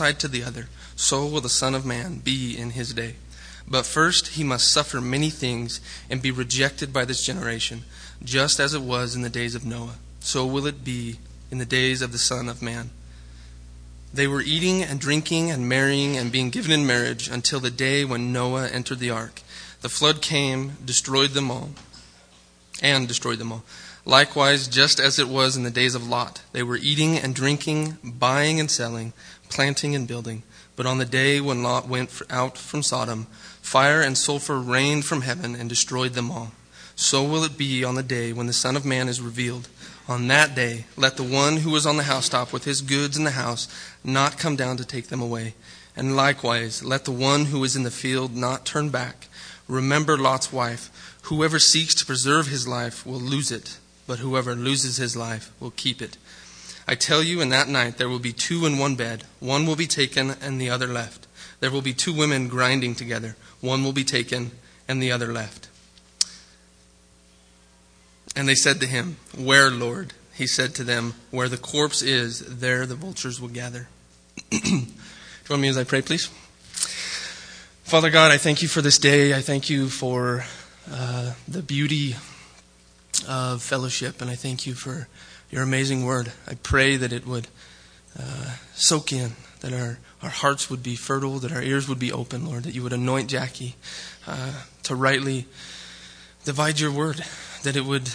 side to the other, so will the Son of Man be in his day. But first he must suffer many things and be rejected by this generation, just as it was in the days of Noah. So will it be in the days of the Son of Man. They were eating and drinking and marrying and being given in marriage until the day when Noah entered the ark. The flood came, destroyed them all, and destroyed them all. Likewise, just as it was in the days of Lot, they were eating and drinking, buying and selling, planting and building. But on the day when Lot went out from Sodom, fire and sulfur rained from heaven and destroyed them all. So will it be on the day when the Son of Man is revealed. On that day, let the one who is on the housetop with his goods in the house not come down to take them away. And likewise, let the one who is in the field not turn back. Remember Lot's wife. Whoever seeks to preserve his life will lose it, but whoever loses his life will keep it. I tell you, in that night there will be two in one bed. One will be taken and the other left. There will be two women grinding together. One will be taken and the other left. And they said to him, Where, Lord? He said to them, Where the corpse is, there the vultures will gather. Join me as I pray, please. Father God, I thank you for this day. I thank you for uh, the beauty of fellowship, and I thank you for your amazing word. I pray that it would uh, soak in, that our, our hearts would be fertile, that our ears would be open, Lord, that you would anoint Jackie uh, to rightly divide your word, that it would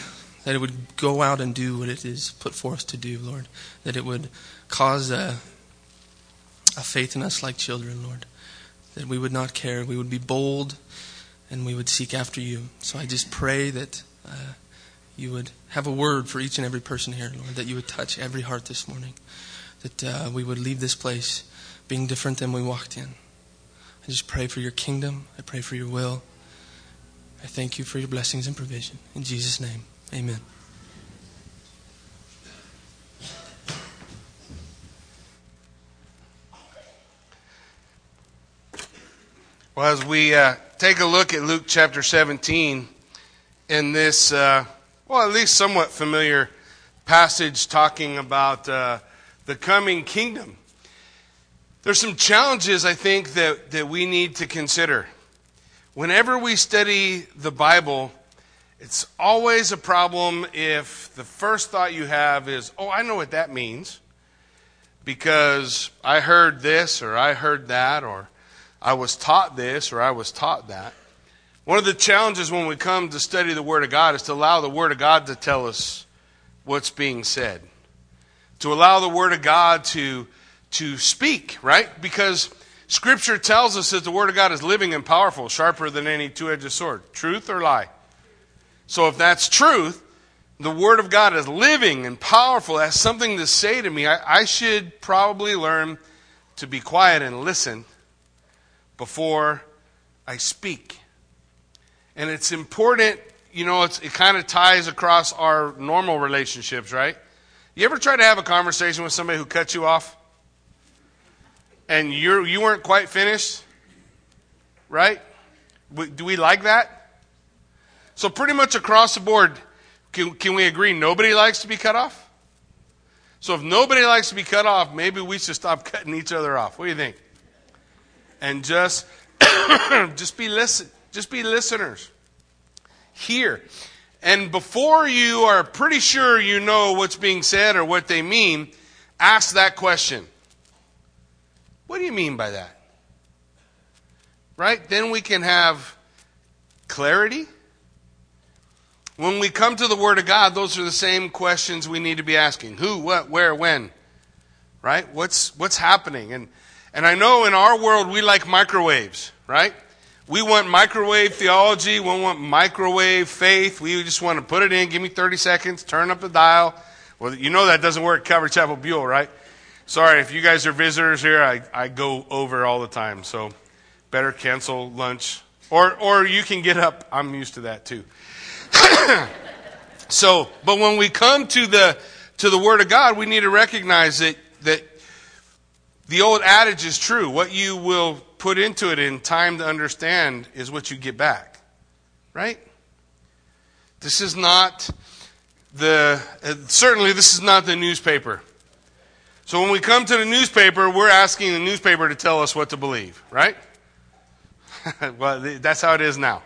that it would go out and do what it is put forth to do, Lord, that it would cause a, a faith in us like children, Lord, that we would not care, we would be bold, and we would seek after you. So I just pray that uh, you would have a word for each and every person here, Lord, that you would touch every heart this morning, that uh, we would leave this place being different than we walked in. I just pray for your kingdom. I pray for your will. I thank you for your blessings and provision. In Jesus' name, amen. Well, as we uh, take a look at Luke chapter 17, in this, uh, well, at least somewhat familiar passage talking about uh, the coming kingdom, there's some challenges I think that, that we need to consider. Whenever we study the Bible, it's always a problem if the first thought you have is, oh, I know what that means because I heard this or I heard that or I was taught this or I was taught that. One of the challenges when we come to study the Word of God is to allow the Word of God to tell us what's being said. To allow the Word of God to, to speak, right? Because Scripture tells us that the Word of God is living and powerful, sharper than any two edged sword. Truth or lie? So if that's truth, the Word of God is living and powerful, has something to say to me. I, I should probably learn to be quiet and listen before I speak. And it's important, you know, it kind of ties across our normal relationships, right? You ever try to have a conversation with somebody who cut you off? and you're, you weren't quite finished, right? Do we like that? So, pretty much across the board, can, can we agree nobody likes to be cut off? So, if nobody likes to be cut off, maybe we should stop cutting each other off. What do you think? And just, just be listen, just be listeners. Hear. And before you are pretty sure you know what's being said or what they mean, ask that question. What do you mean by that? Right? Then we can have clarity. When we come to the Word of God, those are the same questions we need to be asking. Who, what, where, when? Right? What's, what's happening? And, and I know in our world we like microwaves, right? We want microwave theology. We want microwave faith. We just want to put it in, give me 30 seconds, turn up the dial. Well, you know that doesn't work at Calvary Chapel Buell, right? Sorry, if you guys are visitors here, I, I go over all the time. So better cancel lunch. Or, or you can get up. I'm used to that too. so, but when we come to the, to the Word of God, we need to recognize that, that the old adage is true. What you will put into it in time to understand is what you get back. Right? This is not the, uh, certainly this is not the newspaper So when we come to the newspaper, we're asking the newspaper to tell us what to believe, right? well, that's how it is now.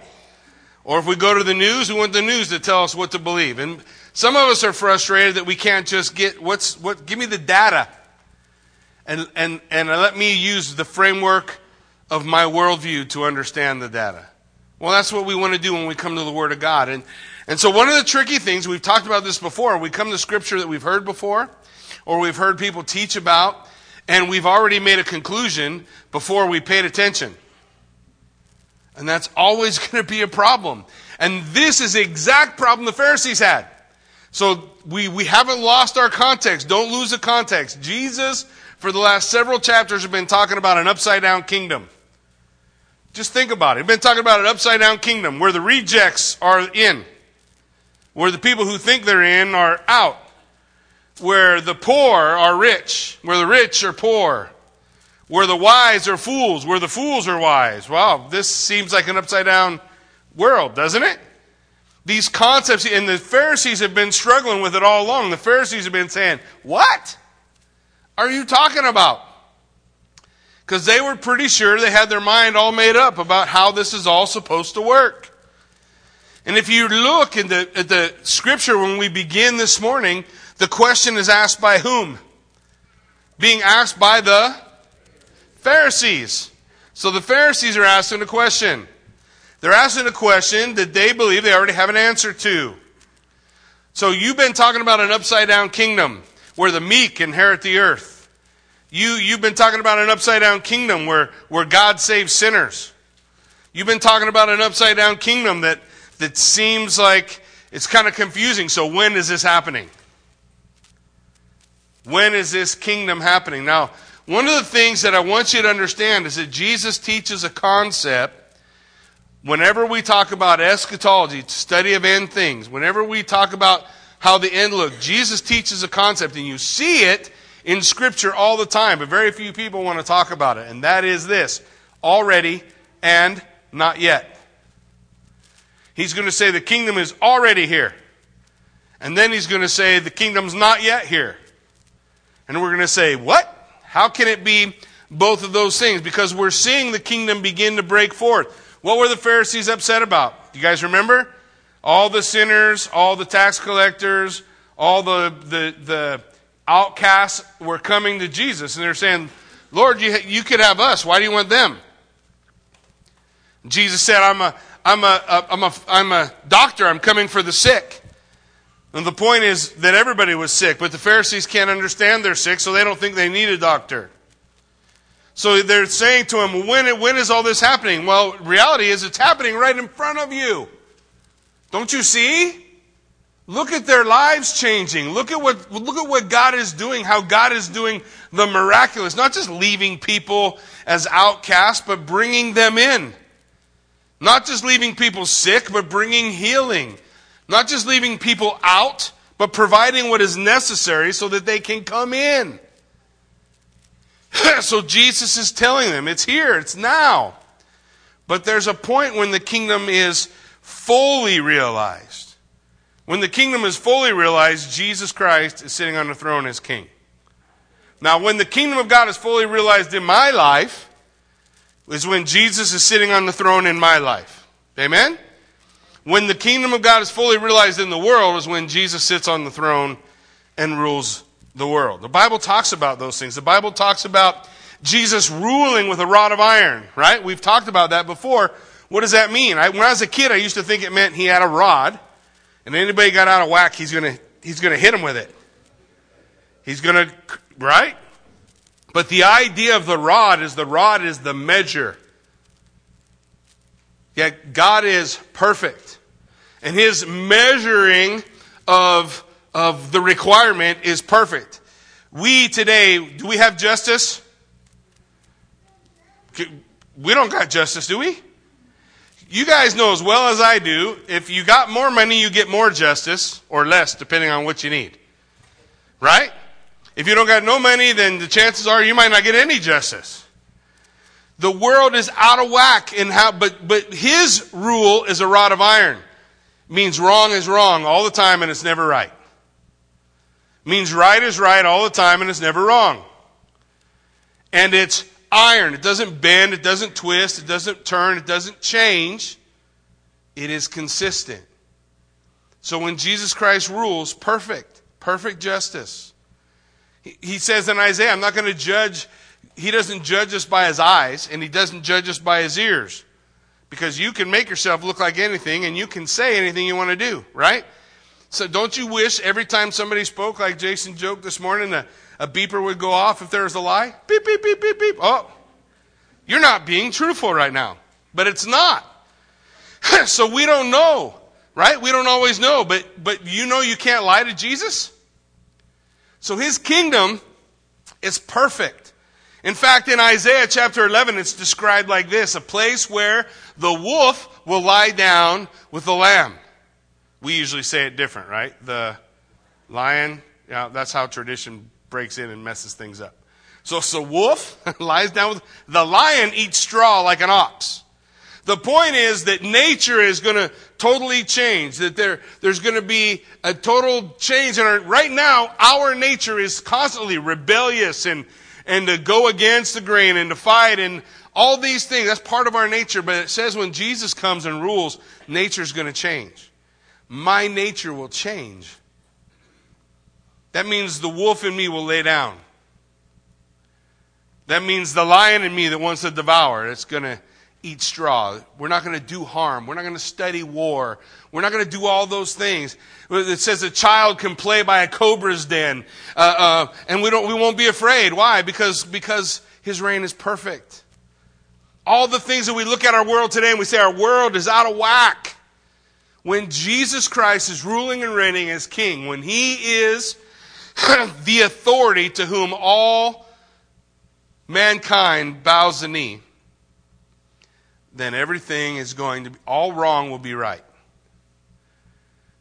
Or if we go to the news, we want the news to tell us what to believe. And some of us are frustrated that we can't just get what's what give me the data. And and and let me use the framework of my worldview to understand the data. Well, that's what we want to do when we come to the Word of God. And and so one of the tricky things, we've talked about this before, we come to scripture that we've heard before, or we've heard people teach about, and we've already made a conclusion before we paid attention. And that's always going to be a problem. And this is the exact problem the Pharisees had. So we, we haven't lost our context. Don't lose the context. Jesus, for the last several chapters, have been talking about an upside down kingdom. Just think about it. He's been talking about an upside down kingdom where the rejects are in, where the people who think they're in are out where the poor are rich, where the rich are poor, where the wise are fools, where the fools are wise. Wow, this seems like an upside down world, doesn't it? These concepts, and the Pharisees have been struggling with it all along. The Pharisees have been saying, What are you talking about? Because they were pretty sure they had their mind all made up about how this is all supposed to work. And if you look in the, at the scripture when we begin this morning, the question is asked by whom? Being asked by the Pharisees. So the Pharisees are asking a question. They're asking a question that they believe they already have an answer to. So you've been talking about an upside down kingdom where the meek inherit the earth. You, you've been talking about an upside down kingdom where, where God saves sinners. You've been talking about an upside down kingdom that, that seems like it's kind of confusing. So when is this happening? When is this kingdom happening? Now, one of the things that I want you to understand is that Jesus teaches a concept whenever we talk about eschatology, study of end things, whenever we talk about how the end looks, Jesus teaches a concept, and you see it in Scripture all the time, but very few people want to talk about it, and that is this already and not yet. He's going to say the kingdom is already here. And then he's going to say the kingdom's not yet here. And we're going to say, what? How can it be both of those things? Because we're seeing the kingdom begin to break forth. What were the Pharisees upset about? You guys remember? All the sinners, all the tax collectors, all the, the, the outcasts were coming to Jesus. And they're saying, Lord, you, you could have us. Why do you want them? Jesus said, I'm a, I'm a, I'm a, I'm a doctor. I'm coming for the sick. And the point is that everybody was sick, but the Pharisees can't understand they're sick, so they don't think they need a doctor. So they're saying to him, when, when is all this happening? Well, reality is it's happening right in front of you. Don't you see? Look at their lives changing. Look at what, look at what God is doing, how God is doing the miraculous. Not just leaving people as outcasts, but bringing them in. Not just leaving people sick, but bringing healing. Not just leaving people out, but providing what is necessary so that they can come in. so Jesus is telling them, it's here, it's now. But there's a point when the kingdom is fully realized. When the kingdom is fully realized, Jesus Christ is sitting on the throne as king. Now, when the kingdom of God is fully realized in my life, is when Jesus is sitting on the throne in my life. Amen? When the kingdom of God is fully realized in the world is when Jesus sits on the throne and rules the world. The Bible talks about those things. The Bible talks about Jesus ruling with a rod of iron, right? We've talked about that before. What does that mean? I, when I was a kid, I used to think it meant he had a rod, and anybody got out of whack, he's gonna he's gonna hit him with it. He's gonna right. But the idea of the rod is the rod is the measure. Yet God is perfect and his measuring of, of the requirement is perfect. We today, do we have justice? We don't got justice, do we? You guys know as well as I do, if you got more money, you get more justice, or less, depending on what you need. Right? If you don't got no money, then the chances are you might not get any justice. The world is out of whack in how, but, but his rule is a rod of iron means wrong is wrong all the time and it's never right. means right is right all the time and it's never wrong. And it's iron. It doesn't bend, it doesn't twist, it doesn't turn, it doesn't change. It is consistent. So when Jesus Christ rules, perfect, perfect justice. He, says in Isaiah, I'm not going to judge, he doesn't judge us by his eyes, and he doesn't judge us by his ears. Because you can make yourself look like anything, and you can say anything you want to do, right? So don't you wish every time somebody spoke, like Jason joked this morning, a, a beeper would go off if there was a lie? Beep, beep, beep, beep, beep. Oh, you're not being truthful right now. But it's not. so we don't know, right? We don't always know, but, but you know you can't lie to Jesus? So his kingdom is perfect. In fact, in Isaiah chapter 11, it's described like this a place where the wolf will lie down with the lamb. We usually say it different, right? The lion, yeah, that's how tradition breaks in and messes things up. So, so wolf lies down with the lion eats straw like an ox. The point is that nature is going to totally change, that there, there's going to be a total change. And right now, our nature is constantly rebellious and, and to go against the grain and to fight and all these things. That's part of our nature. But it says when Jesus comes and rules, nature's going to change. My nature will change. That means the wolf in me will lay down. That means the lion in me that wants to devour, it's going to eat straw. We're not going to do harm. We're not going to study war. We're not going to do all those things. It says a child can play by a cobra's den, uh, uh, and we don't. We won't be afraid. Why? Because because His reign is perfect. All the things that we look at our world today and we say our world is out of whack. When Jesus Christ is ruling and reigning as King, when He is the authority to whom all mankind bows the knee, then everything is going to be, all wrong will be right.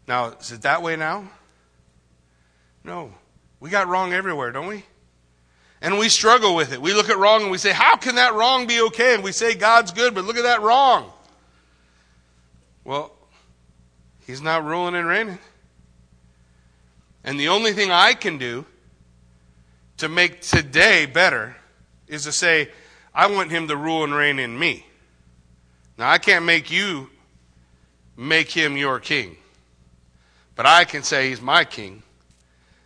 Now, is it that way now? No. We got wrong everywhere, don't we? And we struggle with it. We look at wrong and we say, How can that wrong be okay? And we say, God's good, but look at that wrong. Well, He's not ruling and reigning. And the only thing I can do to make today better is to say, I want him to rule and reign in me. Now, I can't make you make him your king, but I can say he's my king,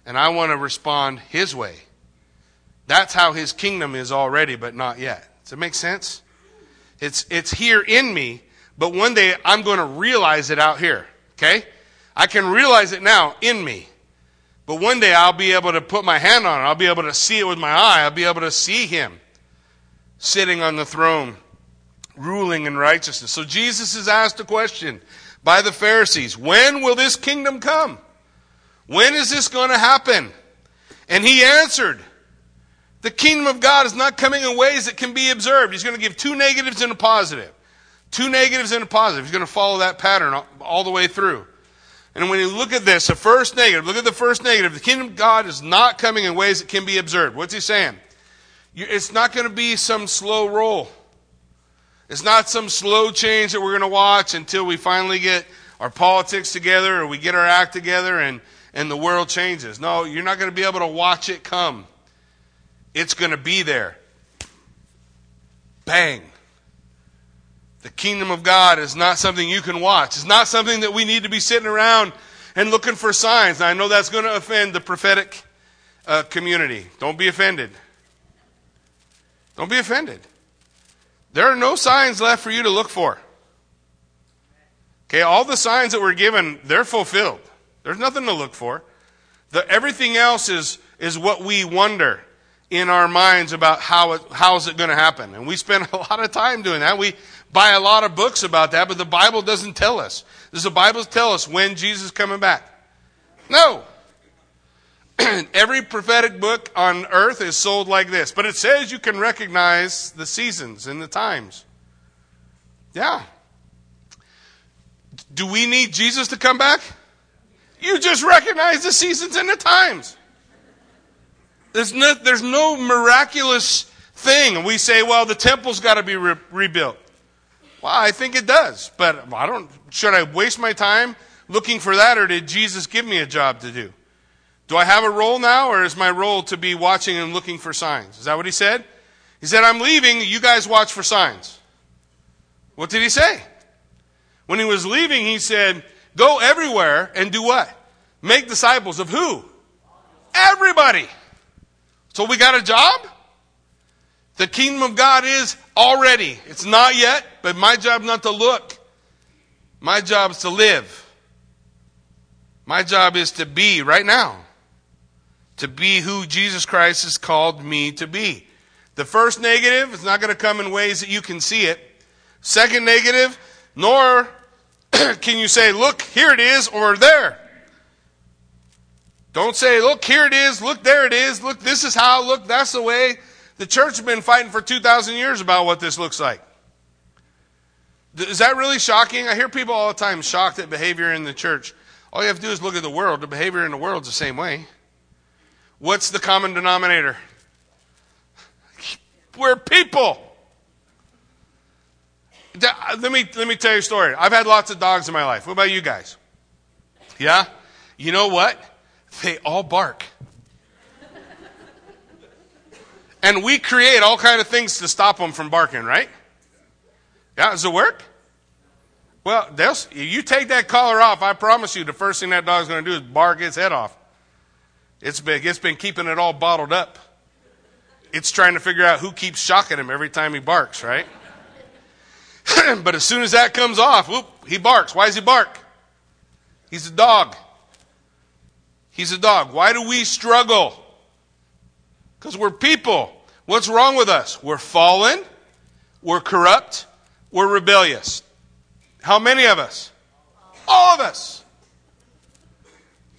and I want to respond his way. That's how his kingdom is already, but not yet. Does it make sense? It's, it's here in me, but one day I'm going to realize it out here. Okay? I can realize it now in me. But one day I'll be able to put my hand on it. I'll be able to see it with my eye. I'll be able to see him sitting on the throne, ruling in righteousness. So Jesus is asked a question by the Pharisees When will this kingdom come? When is this going to happen? And he answered, The kingdom of God is not coming in ways that can be observed. He's going to give two negatives and a positive. Two negatives and a positive. He's going to follow that pattern all the way through. And when you look at this, the first negative, look at the first negative. The kingdom of God is not coming in ways that can be observed. What's he saying? It's not going to be some slow roll. It's not some slow change that we're going to watch until we finally get our politics together or we get our act together and, and the world changes. No, you're not going to be able to watch it come. It's going to be there. Bang. The kingdom of God is not something you can watch. It's not something that we need to be sitting around and looking for signs. Now, I know that's going to offend the prophetic uh, community. Don't be offended. Don't be offended. There are no signs left for you to look for. Okay, all the signs that were given, they're fulfilled. There's nothing to look for. The, everything else is, is what we wonder in our minds about how it, how is it going to happen. And we spend a lot of time doing that. We buy a lot of books about that, but the Bible doesn't tell us. Does the Bible tell us when Jesus is coming back? No. Every prophetic book on earth is sold like this, but it says you can recognize the seasons and the times. Yeah. Do we need Jesus to come back? You just recognize the seasons and the times. There's no, there's no miraculous thing. We say, well, the temple's got to be re- rebuilt. Well, I think it does. But I don't, should I waste my time looking for that or did Jesus give me a job to do? Do I have a role now, or is my role to be watching and looking for signs? Is that what he said? He said, I'm leaving, you guys watch for signs. What did he say? When he was leaving, he said, Go everywhere and do what? Make disciples of who? Everybody. So we got a job? The kingdom of God is already. It's not yet, but my job not to look. My job is to live. My job is to be right now. To be who Jesus Christ has called me to be. The first negative is not going to come in ways that you can see it. Second negative, nor can you say, look, here it is, or there. Don't say, look, here it is, look, there it is, look, this is how, look, that's the way. The church has been fighting for 2,000 years about what this looks like. Is that really shocking? I hear people all the time shocked at behavior in the church. All you have to do is look at the world. The behavior in the world is the same way. What's the common denominator? We're people. Uh, let me, let me tell you a story. I've had lots of dogs in my life. What about you guys? Yeah? You know what? They all bark. And we create all kind of things to stop them from barking, right? Yeah, does it work? Well, you take that collar off, I promise you, the first thing that dog's going to do is bark its head off. It's been, it's been keeping it all bottled up. It's trying to figure out who keeps shocking him every time he barks, right? but as soon as that comes off, whoop, he barks. Why does he bark? He's a dog. He's a dog. Why do we struggle? Because we're people. What's wrong with us? We're fallen, we're corrupt, we're rebellious. How many of us? All of us.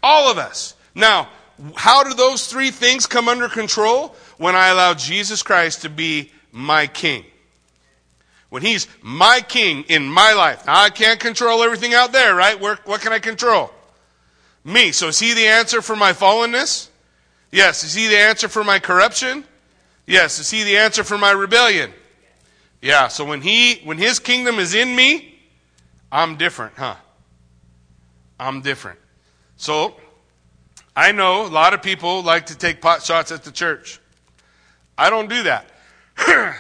All of us. Now, how do those three things come under control? When I allow Jesus Christ to be my king. When he's my king in my life. Now, I can't control everything out there, right? Where, what can I control? Me. So is he the answer for my fallenness? Yes. Is he the answer for my corruption? Yes. Is he the answer for my rebellion? Yeah. So when he, when his kingdom is in me, I'm different, huh? I'm different. So, I know a lot of people like to take pot shots at the church. I don't do that.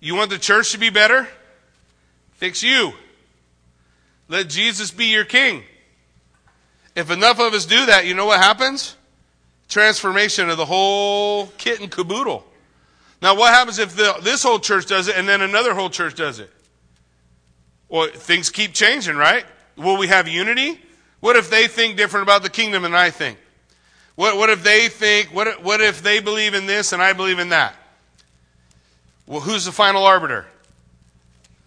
you want the church to be better? Fix you. Let Jesus be your king. If enough of us do that, you know what happens? Transformation of the whole kit and caboodle. Now, what happens if the, this whole church does it and then another whole church does it? Well, things keep changing, right? Will we have unity? What if they think different about the kingdom than I think? What, what if they think, what, what if they believe in this and I believe in that? Well, who's the final arbiter?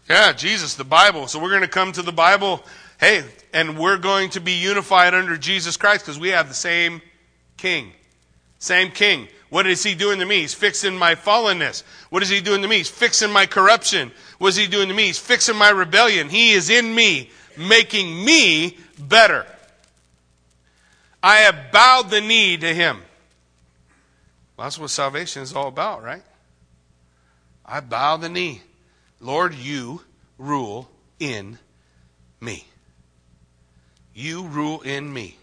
Yeah, Jesus, the Bible. So we're going to come to the Bible, hey, and we're going to be unified under Jesus Christ because we have the same king. Same king. What is he doing to me? He's fixing my fallenness. What is he doing to me? He's fixing my corruption. What is he doing to me? He's fixing my rebellion. He is in me, making me better. I have bowed the knee to him. Well, that's what salvation is all about, right? I bow the knee. Lord, you rule in me. You rule in me.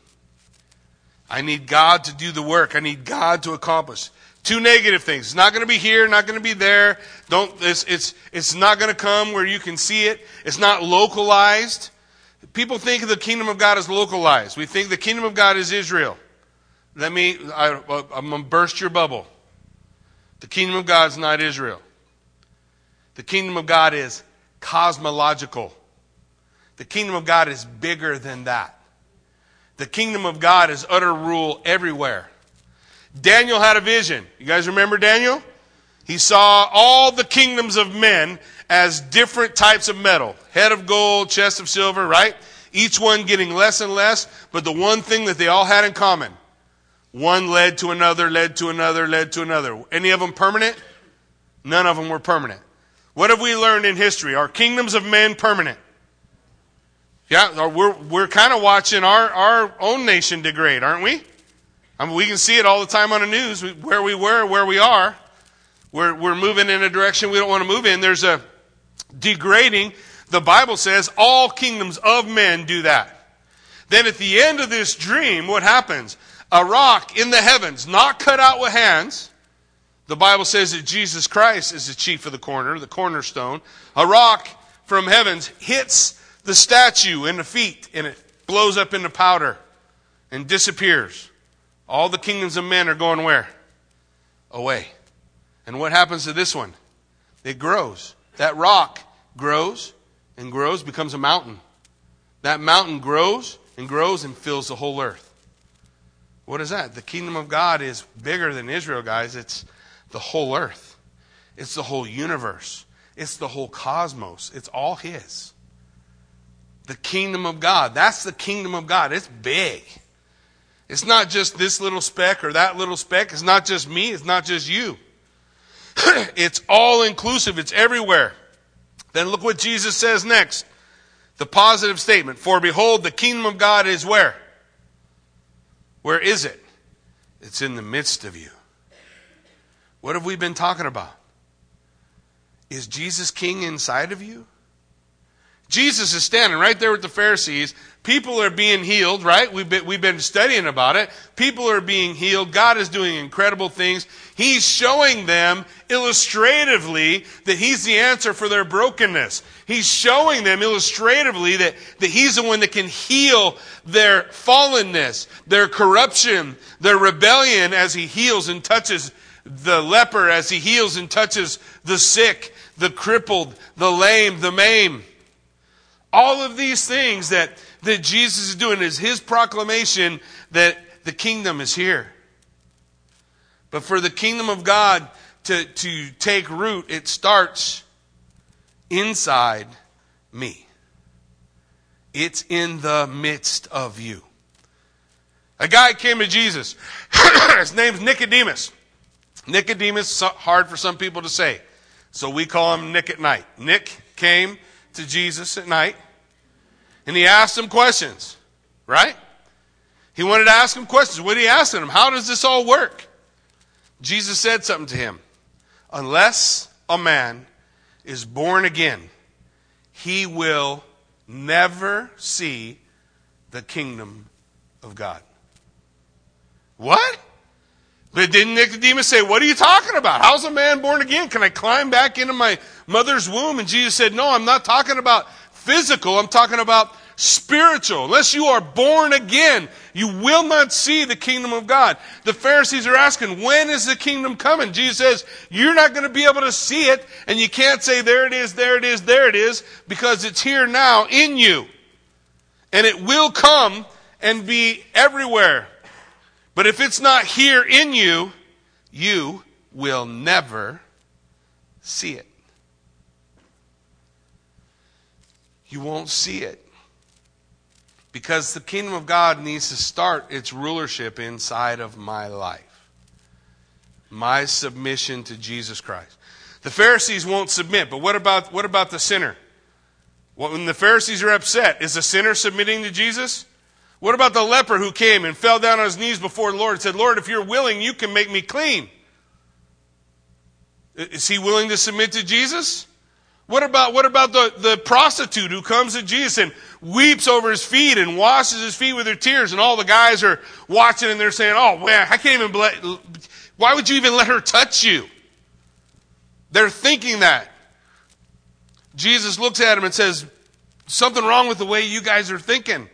I need God to do the work. I need God to accomplish. Two negative things. It's not going to be here, not going to be there. Don't, it's, it's, it's not going to come where you can see it. It's not localized. People think the kingdom of God is localized. We think the kingdom of God is Israel. Let me, I, I'm going to burst your bubble. The kingdom of God is not Israel. The kingdom of God is cosmological. The kingdom of God is bigger than that. The kingdom of God is utter rule everywhere. Daniel had a vision. You guys remember Daniel? He saw all the kingdoms of men as different types of metal head of gold, chest of silver, right? Each one getting less and less, but the one thing that they all had in common one led to another, led to another, led to another. Any of them permanent? None of them were permanent. What have we learned in history? Are kingdoms of men permanent? Yeah, we're, we're kind of watching our, our own nation degrade, aren't we? I mean, we can see it all the time on the news, where we were, where we are. We're, we're moving in a direction we don't want to move in. There's a degrading. The Bible says all kingdoms of men do that. Then at the end of this dream, what happens? A rock in the heavens, not cut out with hands. The Bible says that Jesus Christ is the chief of the corner, the cornerstone. A rock from heavens hits the statue and the feet and it blows up into powder and disappears. All the kingdoms of men are going where? Away. And what happens to this one? It grows. That rock grows and grows, becomes a mountain. That mountain grows and grows and fills the whole earth. What is that? The kingdom of God is bigger than Israel, guys. It's the whole earth, it's the whole universe, it's the whole cosmos. It's all His. The kingdom of God. That's the kingdom of God. It's big. It's not just this little speck or that little speck. It's not just me. It's not just you. it's all inclusive. It's everywhere. Then look what Jesus says next. The positive statement. For behold, the kingdom of God is where? Where is it? It's in the midst of you. What have we been talking about? Is Jesus king inside of you? Jesus is standing right there with the Pharisees. People are being healed, right? We've been, we've been studying about it. People are being healed. God is doing incredible things. He's showing them illustratively that He's the answer for their brokenness. He's showing them illustratively that, that He's the one that can heal their fallenness, their corruption, their rebellion as He heals and touches the leper, as He heals and touches the sick, the crippled, the lame, the maimed. All of these things that, that Jesus is doing is his proclamation that the kingdom is here. But for the kingdom of God to, to take root, it starts inside me. It's in the midst of you. A guy came to Jesus. His name's Nicodemus. Nicodemus, hard for some people to say. So we call him Nick at night. Nick came to Jesus at night and he asked him questions, right? He wanted to ask him questions. What he ask him? How does this all work? Jesus said something to him. Unless a man is born again, he will never see the kingdom of God. What? But didn't Nicodemus say, What are you talking about? How's a man born again? Can I climb back into my mother's womb? And Jesus said, No, I'm not talking about physical, I'm talking about spiritual. Unless you are born again, you will not see the kingdom of God. The Pharisees are asking, when is the kingdom coming? Jesus says, you're not going to be able to see it, and you can't say, there it is, there it is, there it is, because it's here now in you. And it will come and be everywhere. But if it's not here in you, you will never see it. You won't see it. Because the kingdom of God needs to start its rulership inside of my life. My submission to Jesus Christ. The Pharisees won't submit, but what about, what about the sinner? When the Pharisees are upset, is the sinner submitting to Jesus? What about the leper who came and fell down on his knees before the Lord and said, Lord, if you're willing, you can make me clean? Is he willing to submit to Jesus? What about, what about the, the prostitute who comes to Jesus and weeps over his feet and washes his feet with her tears and all the guys are watching and they're saying, oh man, I can't even, let, why would you even let her touch you? They're thinking that. Jesus looks at him and says, something wrong with the way you guys are thinking.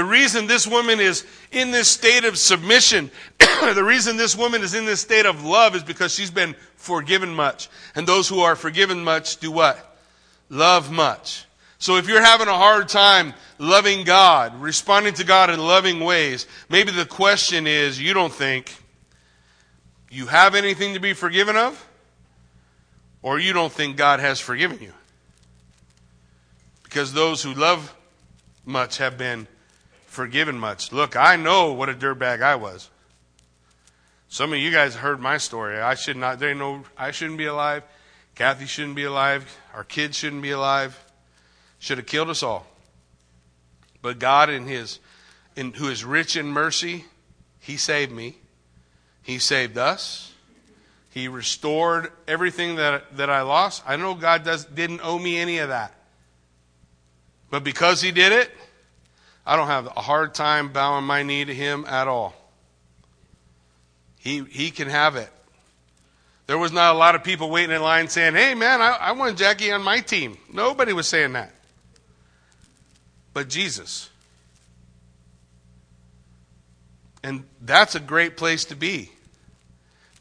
The reason this woman is in this state of submission, the reason this woman is in this state of love is because she's been forgiven much. And those who are forgiven much do what? Love much. So if you're having a hard time loving God, responding to God in loving ways, maybe the question is you don't think you have anything to be forgiven of, or you don't think God has forgiven you. Because those who love much have been forgiven much. Look, I know what a dirtbag I was. Some of you guys heard my story. I should not. They know I shouldn't be alive. Kathy shouldn't be alive. Our kids shouldn't be alive. Should have killed us all. But God, in His, in, who is rich in mercy, He saved me. He saved us. He restored everything that, that I lost. I know God does, didn't owe me any of that. But because He did it, I don't have a hard time bowing my knee to him at all. He, he can have it. There was not a lot of people waiting in line saying, hey, man, I, I want Jackie on my team. Nobody was saying that. But Jesus. And that's a great place to be.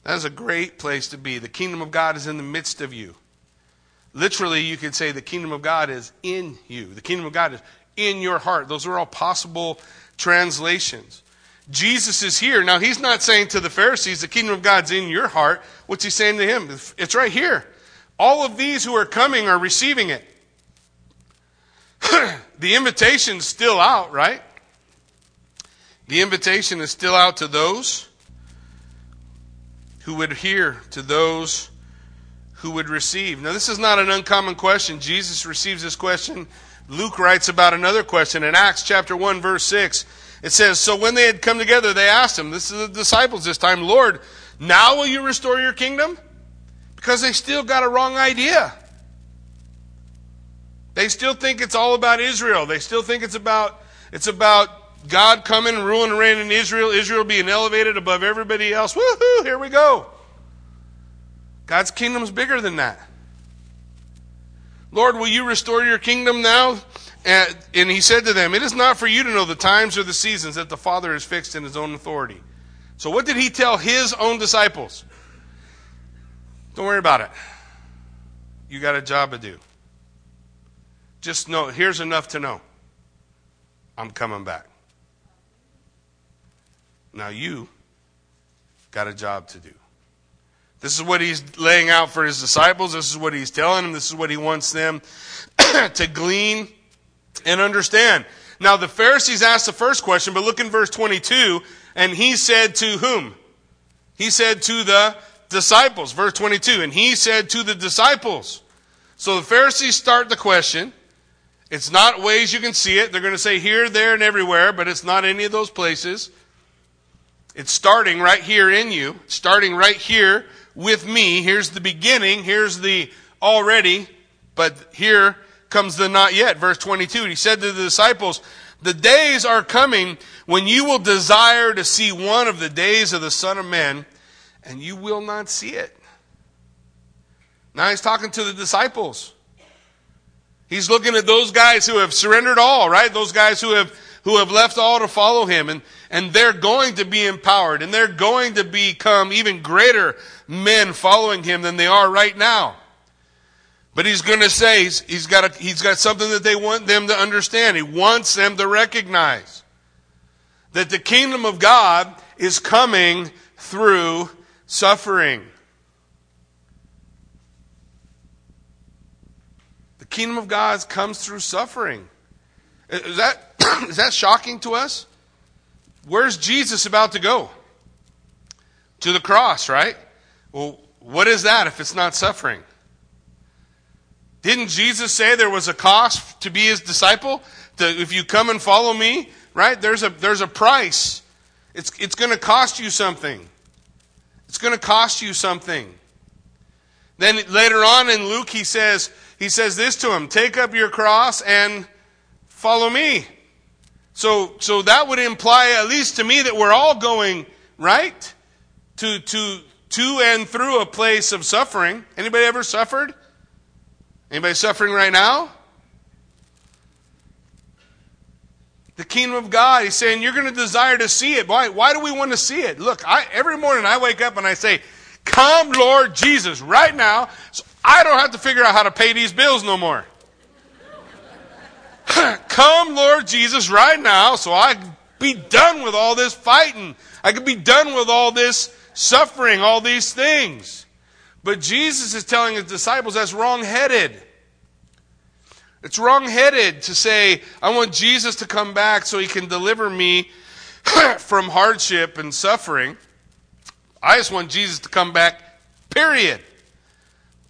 That is a great place to be. The kingdom of God is in the midst of you. Literally, you could say the kingdom of God is in you. The kingdom of God is in your heart. Those are all possible translations. Jesus is here. Now, he's not saying to the Pharisees, the kingdom of God's in your heart. What's he saying to him? It's right here. All of these who are coming are receiving it. the invitation's still out, right? The invitation is still out to those who would hear, to those who would receive. Now, this is not an uncommon question. Jesus receives this question. Luke writes about another question in Acts chapter 1, verse 6. It says, So when they had come together, they asked him, this is the disciples this time, Lord, now will you restore your kingdom? Because they still got a wrong idea. They still think it's all about Israel. They still think it's about it's about God coming and ruling and reigning in Israel, Israel being elevated above everybody else. Woohoo, here we go. God's kingdom is bigger than that. Lord, will you restore your kingdom now? And, and he said to them, It is not for you to know the times or the seasons that the Father has fixed in his own authority. So, what did he tell his own disciples? Don't worry about it. You got a job to do. Just know, here's enough to know I'm coming back. Now you got a job to do. This is what he's laying out for his disciples. This is what he's telling them. This is what he wants them to glean and understand. Now, the Pharisees asked the first question, but look in verse 22, and he said to whom? He said to the disciples. Verse 22, and he said to the disciples. So the Pharisees start the question. It's not ways you can see it. They're going to say here, there, and everywhere, but it's not any of those places. It's starting right here in you, starting right here with me. Here's the beginning. Here's the already, but here comes the not yet. Verse 22. He said to the disciples, The days are coming when you will desire to see one of the days of the Son of Man, and you will not see it. Now he's talking to the disciples. He's looking at those guys who have surrendered all, right? Those guys who have who have left all to follow him and, and they're going to be empowered and they're going to become even greater men following him than they are right now. But he's going to say he's, he's got a, he's got something that they want them to understand. He wants them to recognize that the kingdom of God is coming through suffering. The kingdom of God comes through suffering. Is that, is that shocking to us? Where's Jesus about to go? To the cross, right? Well, what is that if it's not suffering? Didn't Jesus say there was a cost to be his disciple? To, if you come and follow me, right? There's a, there's a price. It's, it's going to cost you something. It's going to cost you something. Then later on in Luke, he says, he says this to him Take up your cross and follow me. So, so that would imply, at least to me, that we're all going, right? To, to, to and through a place of suffering. Anybody ever suffered? Anybody suffering right now? The kingdom of God, he's saying you're going to desire to see it. Why, why do we want to see it? Look, I, every morning I wake up and I say, Come, Lord Jesus, right now, so I don't have to figure out how to pay these bills no more. Come, Lord Jesus, right now, so I can be done with all this fighting. I can be done with all this suffering, all these things. But Jesus is telling his disciples that's wrong headed. It's wrong headed to say, I want Jesus to come back so he can deliver me from hardship and suffering. I just want Jesus to come back, period.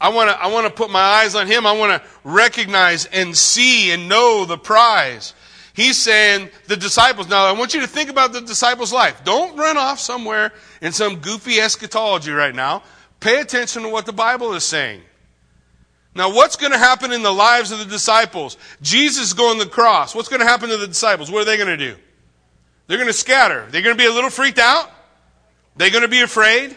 I want to I want to put my eyes on him. I want to recognize and see and know the prize. He's saying the disciples. Now, I want you to think about the disciples' life. Don't run off somewhere in some goofy eschatology right now. Pay attention to what the Bible is saying. Now, what's going to happen in the lives of the disciples? Jesus going to the cross. What's going to happen to the disciples? What are they going to do? They're going to scatter. They're going to be a little freaked out. They're going to be afraid.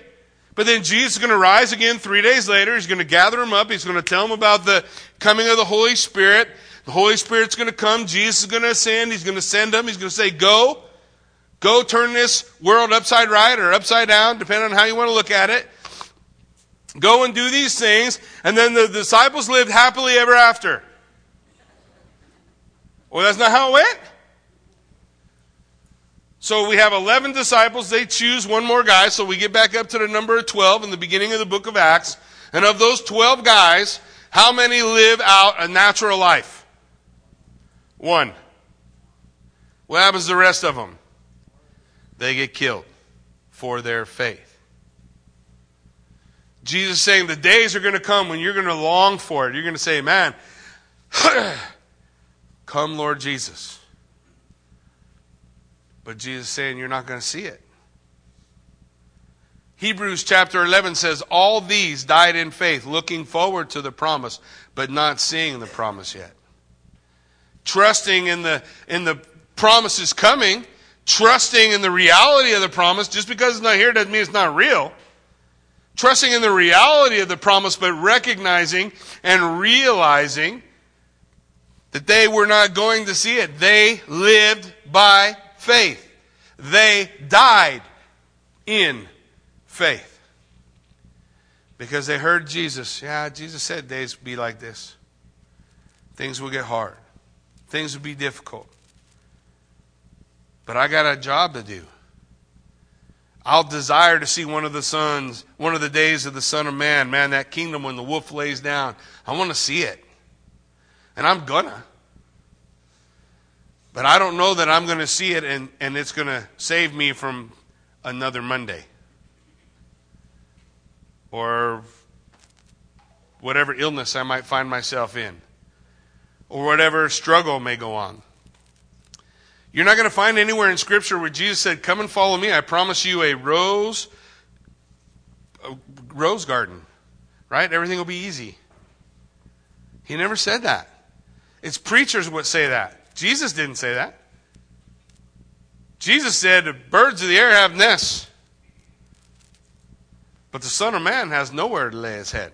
But then Jesus is going to rise again three days later. He's going to gather them up. He's going to tell them about the coming of the Holy Spirit. The Holy Spirit's going to come. Jesus is going to ascend. He's going to send them. He's going to say, Go. Go turn this world upside right or upside down, depending on how you want to look at it. Go and do these things. And then the disciples lived happily ever after. Well, that's not how it went. So we have 11 disciples. They choose one more guy. So we get back up to the number of 12 in the beginning of the book of Acts. And of those 12 guys, how many live out a natural life? One. What happens to the rest of them? They get killed for their faith. Jesus is saying the days are going to come when you're going to long for it. You're going to say, man, come Lord Jesus. But Jesus saying you're not going to see it. Hebrews chapter 11 says, All these died in faith, looking forward to the promise, but not seeing the promise yet. Trusting in the, in the promises coming, trusting in the reality of the promise, just because it's not here doesn't mean it's not real. Trusting in the reality of the promise, but recognizing and realizing that they were not going to see it. They lived by faith. They died in faith. Because they heard Jesus. Yeah, Jesus said days would be like this. Things will get hard. Things will be difficult. But I got a job to do. I'll desire to see one of the sons, one of the days of the Son of Man, man, that kingdom when the wolf lays down. I want to see it. And I'm gonna. But I don't know that I'm going to see it and, and it's going to save me from another Monday or whatever illness I might find myself in or whatever struggle may go on. You're not going to find anywhere in Scripture where Jesus said, Come and follow me. I promise you a rose, a rose garden, right? Everything will be easy. He never said that. It's preachers would say that. Jesus didn't say that. Jesus said, Birds of the air have nests, but the Son of Man has nowhere to lay his head.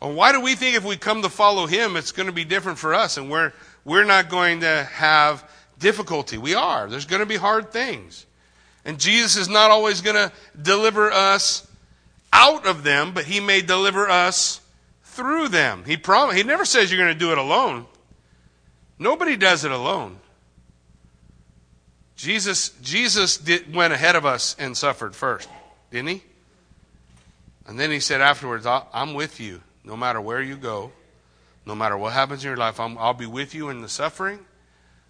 Well, why do we think if we come to follow him, it's going to be different for us and we're, we're not going to have difficulty? We are. There's going to be hard things. And Jesus is not always going to deliver us out of them, but he may deliver us through them. He, prom- he never says you're going to do it alone. Nobody does it alone. Jesus, Jesus did, went ahead of us and suffered first, didn't he? And then he said afterwards, I'm with you no matter where you go, no matter what happens in your life. i will be with you in the suffering.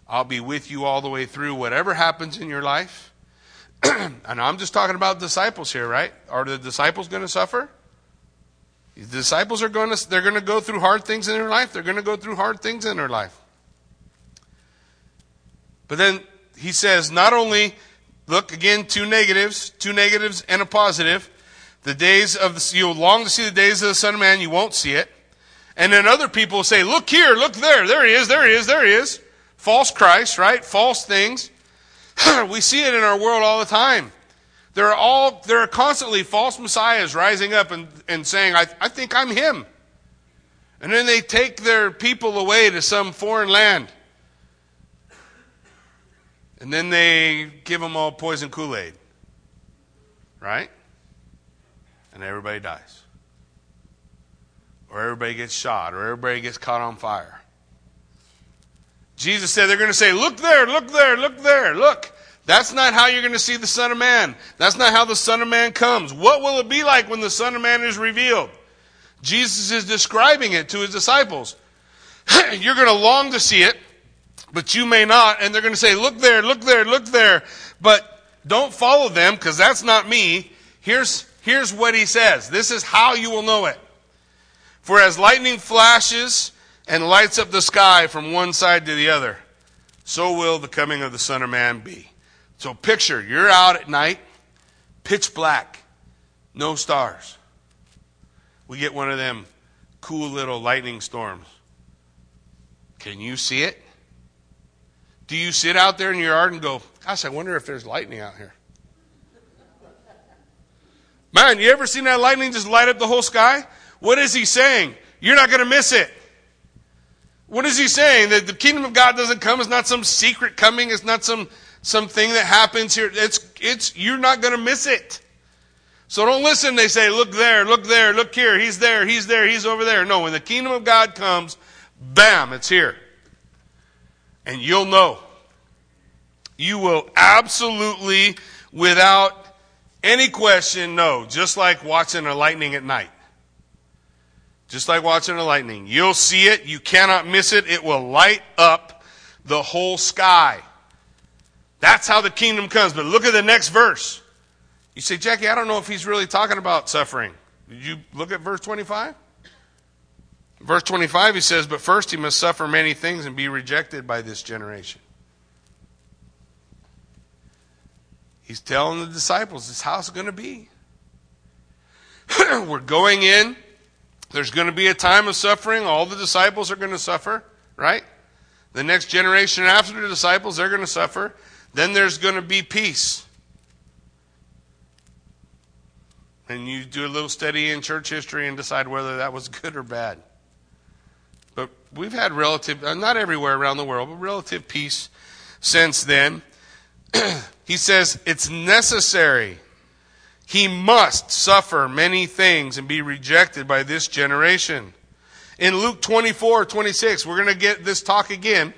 I'll be with you all the way through whatever happens in your life. and I'm just talking about disciples here, right? Are the disciples going to suffer? The disciples are going to, they're going to go through hard things in their life. They're going to go through hard things in their life. But then he says, not only, look again, two negatives, two negatives and a positive. The days of the, you'll long to see the days of the Son of Man, you won't see it. And then other people say, look here, look there, there he is, there he is, there he is. False Christ, right? False things. we see it in our world all the time. There are all, there are constantly false messiahs rising up and, and saying, I, I think I'm him. And then they take their people away to some foreign land. And then they give them all poison Kool Aid. Right? And everybody dies. Or everybody gets shot. Or everybody gets caught on fire. Jesus said they're going to say, Look there, look there, look there, look. That's not how you're going to see the Son of Man. That's not how the Son of Man comes. What will it be like when the Son of Man is revealed? Jesus is describing it to his disciples. you're going to long to see it but you may not. And they're going to say, look there, look there, look there. But don't follow them because that's not me. Here's, here's what he says. This is how you will know it. For as lightning flashes and lights up the sky from one side to the other, so will the coming of the Son of Man be. So picture, you're out at night, pitch black, no stars. We get one of them cool little lightning storms. Can you see it? Do you sit out there in your yard and go, Gosh, I wonder if there's lightning out here? Man, you ever seen that lightning just light up the whole sky? What is he saying? You're not going to miss it. What is he saying? That the kingdom of God doesn't come. It's not some secret coming. It's not some something that happens here. It's it's you're not going to miss it. So don't listen. They say, look there, look there, look here. He's there, he's there, he's over there. No, when the kingdom of God comes, bam, it's here. And you'll know. You will absolutely, without any question, know. Just like watching a lightning at night. Just like watching a lightning. You'll see it. You cannot miss it. It will light up the whole sky. That's how the kingdom comes. But look at the next verse. You say, Jackie, I don't know if he's really talking about suffering. Did you look at verse 25? Verse 25, he says, But first he must suffer many things and be rejected by this generation. He's telling the disciples, this house is going to be. We're going in. There's going to be a time of suffering. All the disciples are going to suffer, right? The next generation after the disciples, they're going to suffer. Then there's going to be peace. and you do a little study in church history and decide whether that was good or bad. But we've had relative, uh, not everywhere around the world, but relative peace since then. he says it's necessary. He must suffer many things and be rejected by this generation. In Luke 24, 26, we're going to get this talk again,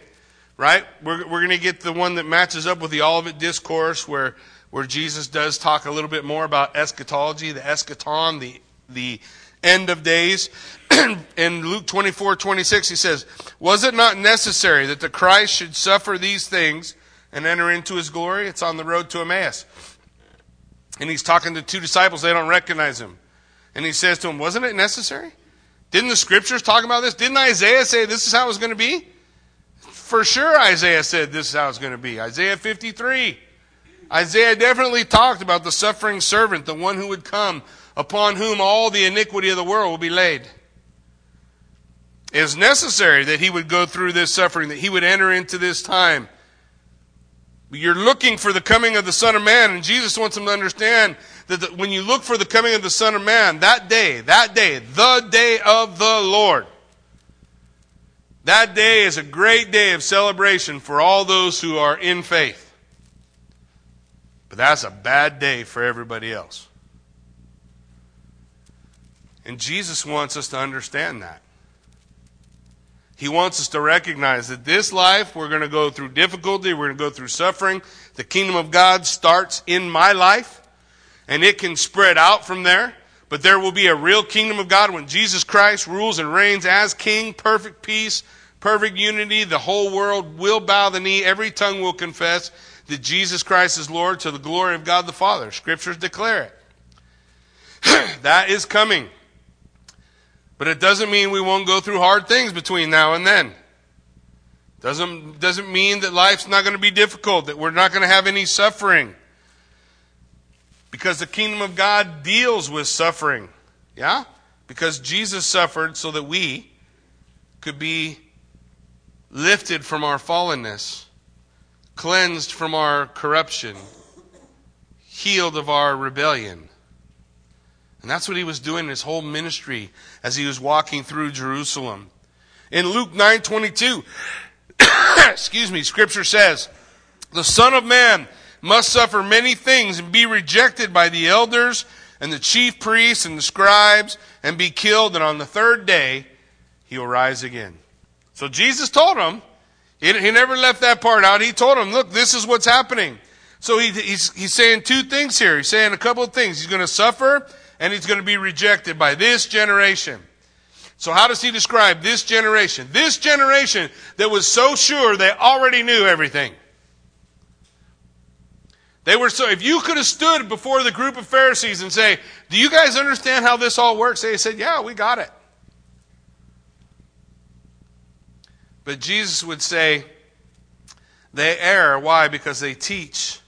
right? We're, we're going to get the one that matches up with the Olivet Discourse where where Jesus does talk a little bit more about eschatology, the eschaton, the, the end of days. in Luke 24, 26, he says, Was it not necessary that the Christ should suffer these things and enter into his glory? It's on the road to Emmaus. And he's talking to two disciples, they don't recognize him. And he says to them, Wasn't it necessary? Didn't the scriptures talk about this? Didn't Isaiah say this is how it's going to be? For sure, Isaiah said this is how it's going to be. Isaiah 53. Isaiah definitely talked about the suffering servant, the one who would come, upon whom all the iniquity of the world will be laid. It is necessary that he would go through this suffering, that he would enter into this time. You're looking for the coming of the Son of Man, and Jesus wants them to understand that the, when you look for the coming of the Son of Man, that day, that day, the day of the Lord, that day is a great day of celebration for all those who are in faith. But that's a bad day for everybody else. And Jesus wants us to understand that. He wants us to recognize that this life, we're going to go through difficulty, we're going to go through suffering. The kingdom of God starts in my life, and it can spread out from there. But there will be a real kingdom of God when Jesus Christ rules and reigns as king, perfect peace, perfect unity. The whole world will bow the knee, every tongue will confess that Jesus Christ is Lord to the glory of God the Father. Scriptures declare it. that is coming. But it doesn't mean we won't go through hard things between now and then. Doesn't, doesn't mean that life's not going to be difficult, that we're not going to have any suffering. Because the kingdom of God deals with suffering. Yeah? Because Jesus suffered so that we could be lifted from our fallenness cleansed from our corruption, healed of our rebellion. And that's what he was doing in his whole ministry as he was walking through Jerusalem. In Luke 9:22, excuse me, scripture says, "The son of man must suffer many things and be rejected by the elders and the chief priests and the scribes and be killed and on the third day he will rise again." So Jesus told him, he, he never left that part out. He told him, look, this is what's happening. So he, he's, he's saying two things here. He's saying a couple of things. He's going to suffer and he's going to be rejected by this generation. So how does he describe this generation? This generation that was so sure they already knew everything. They were so, if you could have stood before the group of Pharisees and say, do you guys understand how this all works? They said, yeah, we got it. But Jesus would say, they err. Why? Because they teach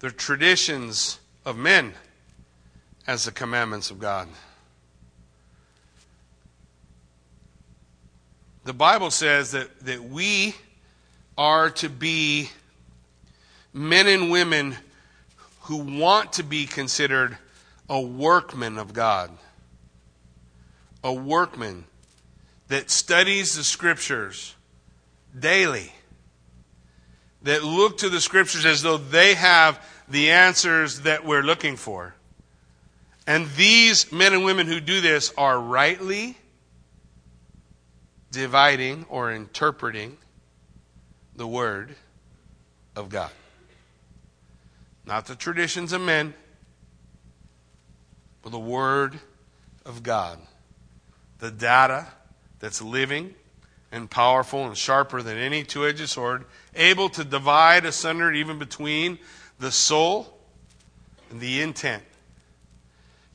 the traditions of men as the commandments of God. the Bible says that, that we are to be men and women who want to be considered a workman of God. A workman that studies the scriptures daily, that look to the scriptures as though they have the answers that we're looking for. And these men and women who do this are rightly dividing or interpreting the Word of God. Not the traditions of men, but the Word of God. The data that's living and powerful and sharper than any two edged sword, able to divide asunder even between the soul and the intent.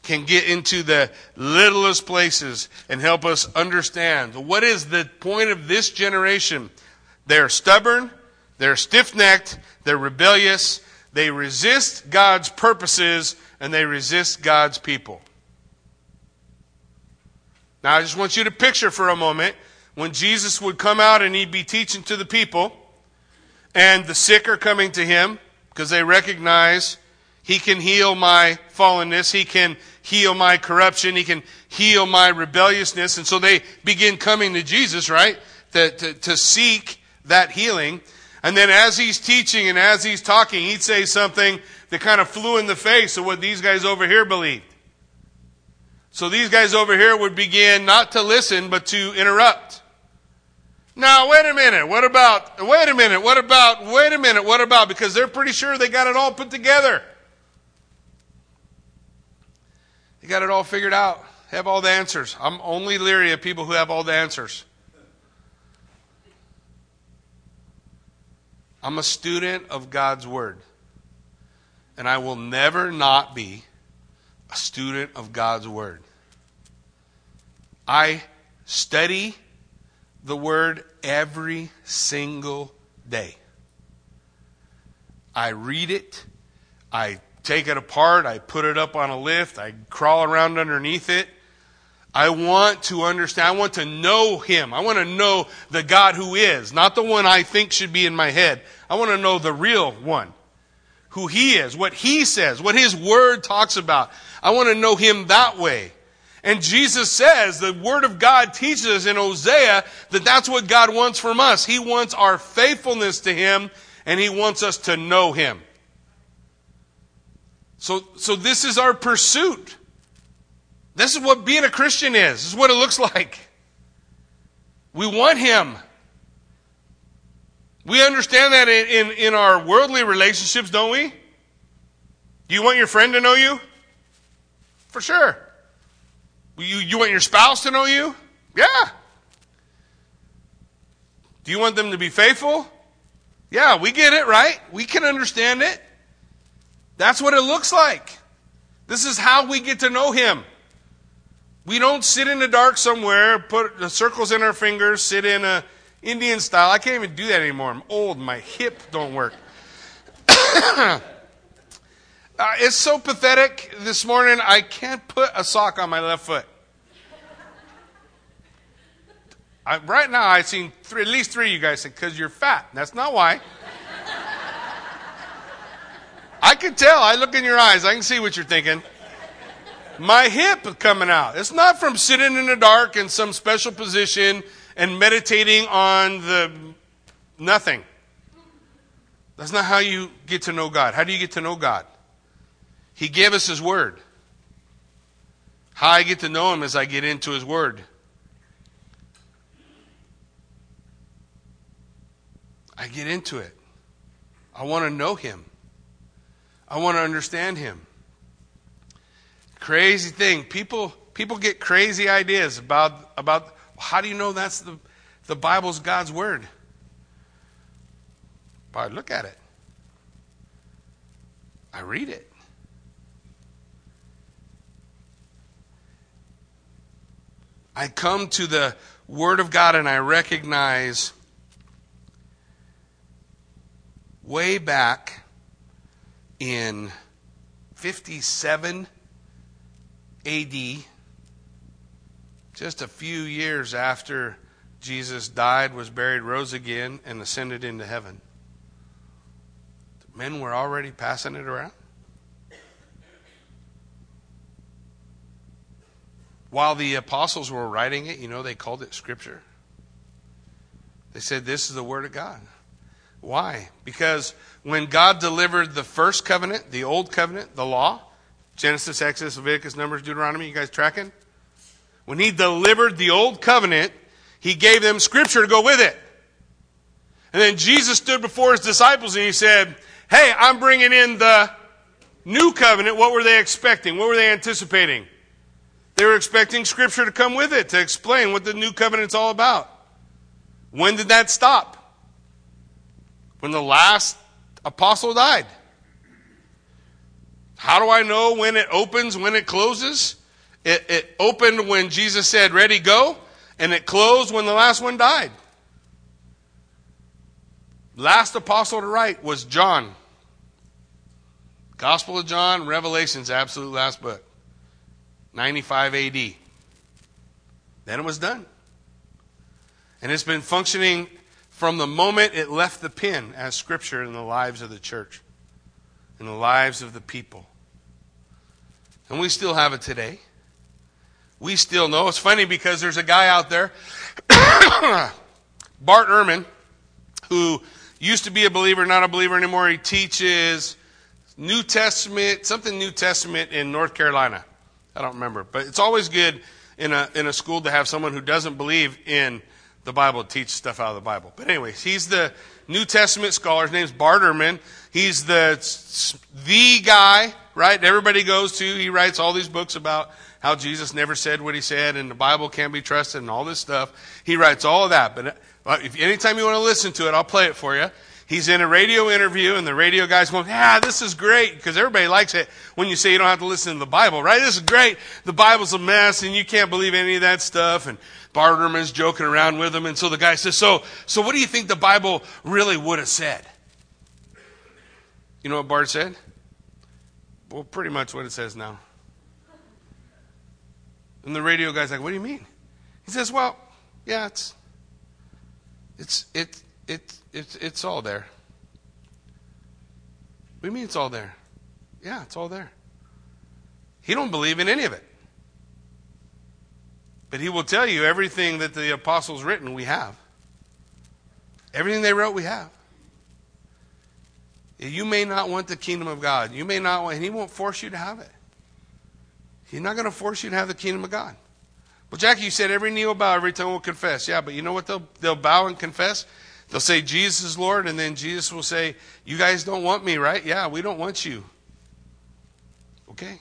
Can get into the littlest places and help us understand what is the point of this generation. They're stubborn, they're stiff necked, they're rebellious, they resist God's purposes, and they resist God's people. Now, I just want you to picture for a moment when Jesus would come out and he'd be teaching to the people, and the sick are coming to him because they recognize he can heal my fallenness, he can heal my corruption, he can heal my rebelliousness. And so they begin coming to Jesus, right? To, to, to seek that healing. And then as he's teaching and as he's talking, he'd say something that kind of flew in the face of what these guys over here believed. So these guys over here would begin not to listen, but to interrupt. Now, wait a minute. What about, wait a minute. What about, wait a minute. What about? Because they're pretty sure they got it all put together. They got it all figured out, have all the answers. I'm only leery of people who have all the answers. I'm a student of God's Word. And I will never not be a student of God's Word. I study the Word every single day. I read it. I take it apart. I put it up on a lift. I crawl around underneath it. I want to understand. I want to know Him. I want to know the God who is, not the one I think should be in my head. I want to know the real one. Who He is, what He says, what His Word talks about. I want to know Him that way. And Jesus says, the Word of God teaches us in Hosea that that's what God wants from us. He wants our faithfulness to Him and He wants us to know Him. So, so this is our pursuit. This is what being a Christian is. This is what it looks like. We want Him. We understand that in, in, in our worldly relationships, don't we? Do you want your friend to know you? For sure. You, you want your spouse to know you? Yeah. Do you want them to be faithful? Yeah, we get it, right? We can understand it. That's what it looks like. This is how we get to know Him. We don't sit in the dark somewhere, put the circles in our fingers, sit in a Indian style. I can't even do that anymore. I'm old. My hip don't work. uh, it's so pathetic this morning. I can't put a sock on my left foot. I, right now, I've seen three, at least three of you guys say, because you're fat. That's not why. I can tell. I look in your eyes. I can see what you're thinking. My hip coming out. It's not from sitting in the dark in some special position and meditating on the nothing. That's not how you get to know God. How do you get to know God? He gave us His Word. How I get to know Him is I get into His Word. I get into it. I want to know Him. I want to understand him. Crazy thing. People people get crazy ideas about about how do you know that's the the Bible's God's word? But I look at it. I read it. I come to the Word of God and I recognize way back in 57 AD, just a few years after Jesus died, was buried, rose again, and ascended into heaven. Men were already passing it around. While the apostles were writing it, you know, they called it Scripture. They said, This is the Word of God. Why? Because when God delivered the first covenant, the old covenant, the law, Genesis, Exodus, Leviticus, Numbers, Deuteronomy, you guys tracking? When He delivered the old covenant, He gave them Scripture to go with it. And then Jesus stood before His disciples and He said, Hey, I'm bringing in the new covenant. What were they expecting? What were they anticipating? They were expecting Scripture to come with it to explain what the new covenant's all about. When did that stop? When the last apostle died. How do I know when it opens, when it closes? It, it opened when Jesus said, Ready, go, and it closed when the last one died. Last apostle to write was John. Gospel of John, Revelation's absolute last book. 95 AD. Then it was done. And it's been functioning from the moment it left the pen as scripture in the lives of the church, in the lives of the people. And we still have it today. We still know. It's funny because there's a guy out there, Bart Ehrman, who used to be a believer, not a believer anymore. He teaches New Testament, something New Testament in North Carolina. I don't remember. But it's always good in a, in a school to have someone who doesn't believe in the Bible teach stuff out of the Bible. But anyways, he's the New Testament scholar. His name's Bart Ehrman. He's the, the guy, right? Everybody goes to. He writes all these books about how Jesus never said what he said and the Bible can't be trusted and all this stuff. He writes all of that. But uh, if anytime you want to listen to it, I'll play it for you. He's in a radio interview, and the radio guy's going, Yeah, this is great, because everybody likes it when you say you don't have to listen to the Bible, right? This is great. The Bible's a mess, and you can't believe any of that stuff. And Bart Ehrman's joking around with him, and so the guy says, So, so what do you think the Bible really would have said? You know what Bart said? Well, pretty much what it says now. And the radio guy's like, What do you mean? He says, Well, yeah, it's it's it it it's, it's all there. What do you mean it's all there? Yeah, it's all there. He don't believe in any of it. But he will tell you everything that the apostles written we have. Everything they wrote we have. You may not want the kingdom of God. You may not want, and he won't force you to have it. He's not going to force you to have the kingdom of God. Well, Jackie, you said every knee will bow, every tongue will confess. Yeah, but you know what they'll, they'll bow and confess? They'll say, Jesus is Lord, and then Jesus will say, You guys don't want me, right? Yeah, we don't want you. Okay.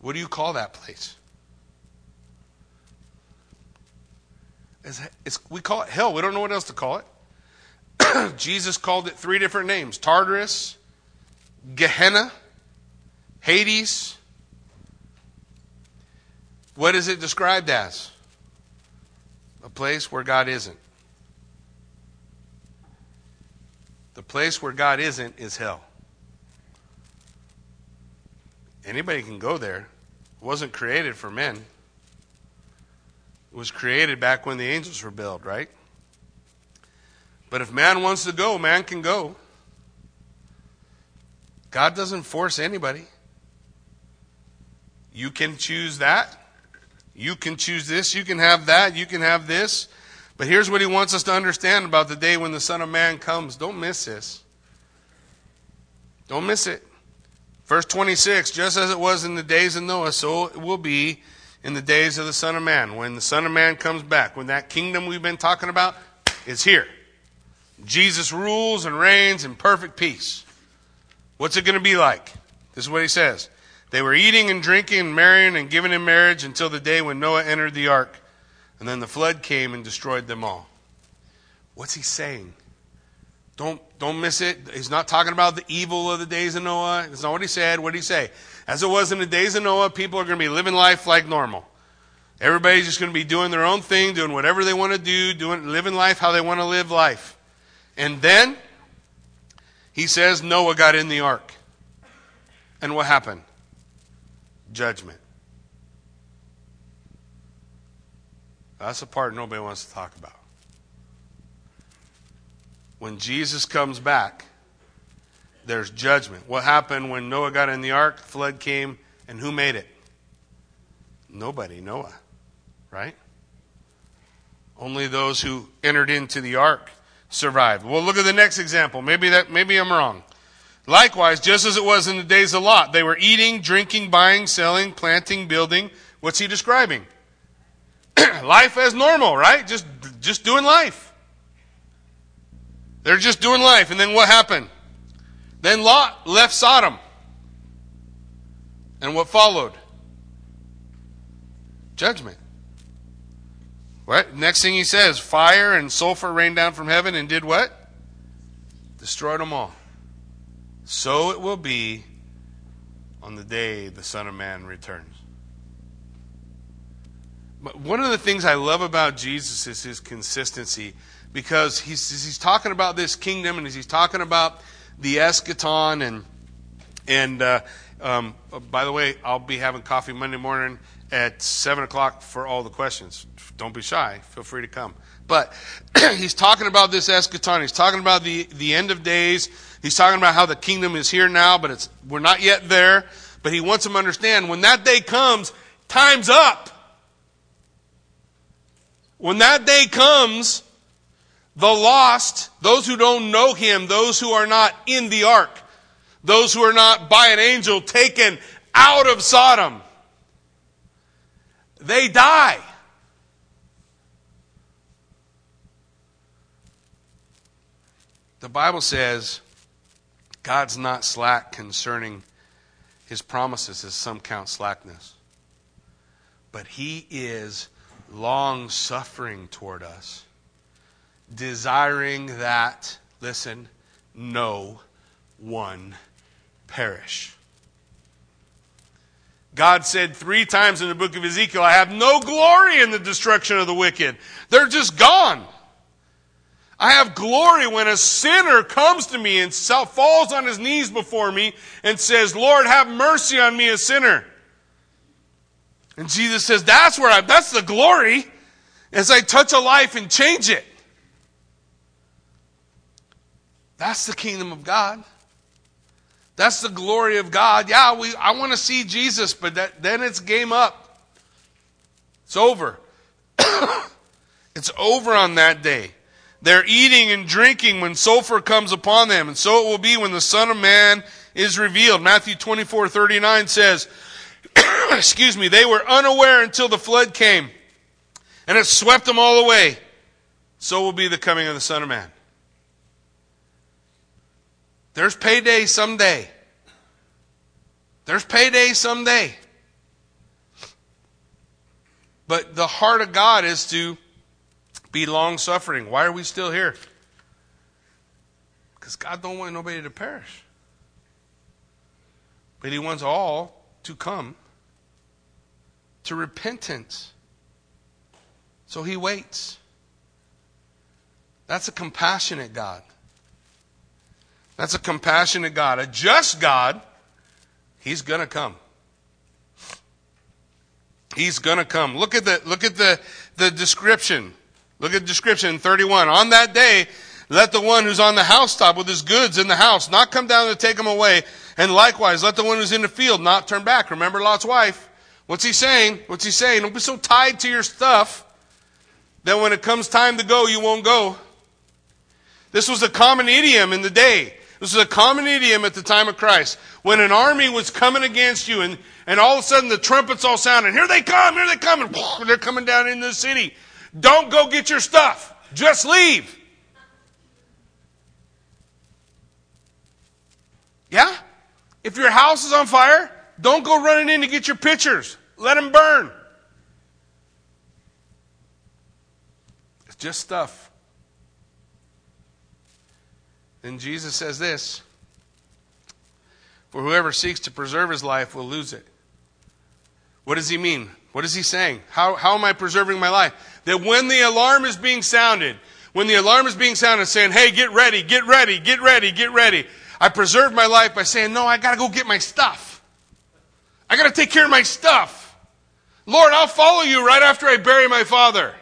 What do you call that place? It's, it's, we call it hell. We don't know what else to call it. Jesus called it three different names Tartarus, Gehenna, Hades. What is it described as? a place where God isn't. The place where God isn't is hell. Anybody can go there. It wasn't created for men. It was created back when the angels were built, right? But if man wants to go, man can go. God doesn't force anybody. You can choose that. You can choose this, you can have that, you can have this. But here's what he wants us to understand about the day when the Son of Man comes. Don't miss this. Don't miss it. Verse 26 Just as it was in the days of Noah, so it will be in the days of the Son of Man. When the Son of Man comes back, when that kingdom we've been talking about is here. Jesus rules and reigns in perfect peace. What's it going to be like? This is what he says. They were eating and drinking and marrying and giving in marriage until the day when Noah entered the ark. And then the flood came and destroyed them all. What's he saying? Don't, don't miss it. He's not talking about the evil of the days of Noah. That's not what he said. What did he say? As it was in the days of Noah, people are going to be living life like normal. Everybody's just going to be doing their own thing, doing whatever they want to do, doing, living life how they want to live life. And then, he says Noah got in the ark. And what happened? judgment. That's the part nobody wants to talk about. When Jesus comes back, there's judgment. What happened when Noah got in the ark, flood came, and who made it? Nobody, Noah, right? Only those who entered into the ark survived. Well, look at the next example. Maybe that maybe I'm wrong. Likewise, just as it was in the days of Lot, they were eating, drinking, buying, selling, planting, building. What's he describing? life as normal, right? Just just doing life. They're just doing life. And then what happened? Then Lot left Sodom. And what followed? Judgment. What? Next thing he says, fire and sulfur rained down from heaven and did what? Destroyed them all. So it will be on the day the Son of Man returns. But one of the things I love about Jesus is his consistency because he's, he's talking about this kingdom and he's talking about the eschaton and and uh, um, by the way, I'll be having coffee Monday morning at seven o'clock for all the questions. Don't be shy. Feel free to come. But he's talking about this eschaton. He's talking about the, the end of days. He's talking about how the kingdom is here now, but it's we're not yet there. But he wants them to understand when that day comes, time's up. When that day comes, the lost, those who don't know him, those who are not in the ark, those who are not by an angel taken out of Sodom, they die. The Bible says God's not slack concerning his promises, as some count slackness. But he is long suffering toward us, desiring that, listen, no one perish. God said three times in the book of Ezekiel, I have no glory in the destruction of the wicked. They're just gone. I have glory when a sinner comes to me and falls on his knees before me and says, Lord, have mercy on me, a sinner. And Jesus says, that's where I, that's the glory as I touch a life and change it. That's the kingdom of God. That's the glory of God. Yeah, we, I want to see Jesus, but that, then it's game up. It's over. it's over on that day. They're eating and drinking when sulfur comes upon them, and so it will be when the Son of Man is revealed. Matthew 24, 39 says, excuse me, they were unaware until the flood came, and it swept them all away. So will be the coming of the Son of Man. There's payday someday. There's payday someday. But the heart of God is to be long suffering. Why are we still here? Because God don't want nobody to perish. But He wants all to come to repentance. So He waits. That's a compassionate God. That's a compassionate God. A just God, He's going to come. He's going to come. Look at the, look at the, the description. Look at the description 31. On that day, let the one who's on the housetop with his goods in the house not come down to take them away. And likewise, let the one who's in the field not turn back. Remember Lot's wife? What's he saying? What's he saying? Don't be so tied to your stuff that when it comes time to go, you won't go. This was a common idiom in the day. This is a common idiom at the time of Christ. When an army was coming against you and, and all of a sudden the trumpets all sounding, here they come, here they come, and they're coming down into the city. Don't go get your stuff. Just leave. Yeah? If your house is on fire, don't go running in to get your pictures. Let them burn. It's just stuff. Then Jesus says this For whoever seeks to preserve his life will lose it. What does he mean? What is he saying? How, how am I preserving my life? That when the alarm is being sounded, when the alarm is being sounded saying, hey, get ready, get ready, get ready, get ready, I preserve my life by saying, no, I got to go get my stuff. I got to take care of my stuff. Lord, I'll follow you right after I bury my father.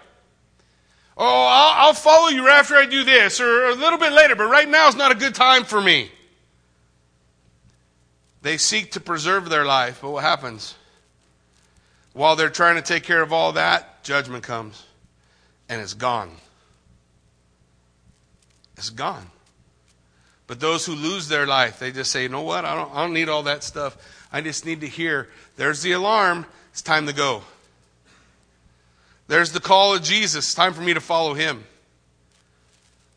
Oh, I'll, I'll follow you after I do this, or a little bit later, but right now is not a good time for me. They seek to preserve their life, but what happens? While they're trying to take care of all that, judgment comes, and it's gone. It's gone. But those who lose their life, they just say, you know what? I don't, I don't need all that stuff. I just need to hear there's the alarm. It's time to go. There's the call of Jesus. Time for me to follow him.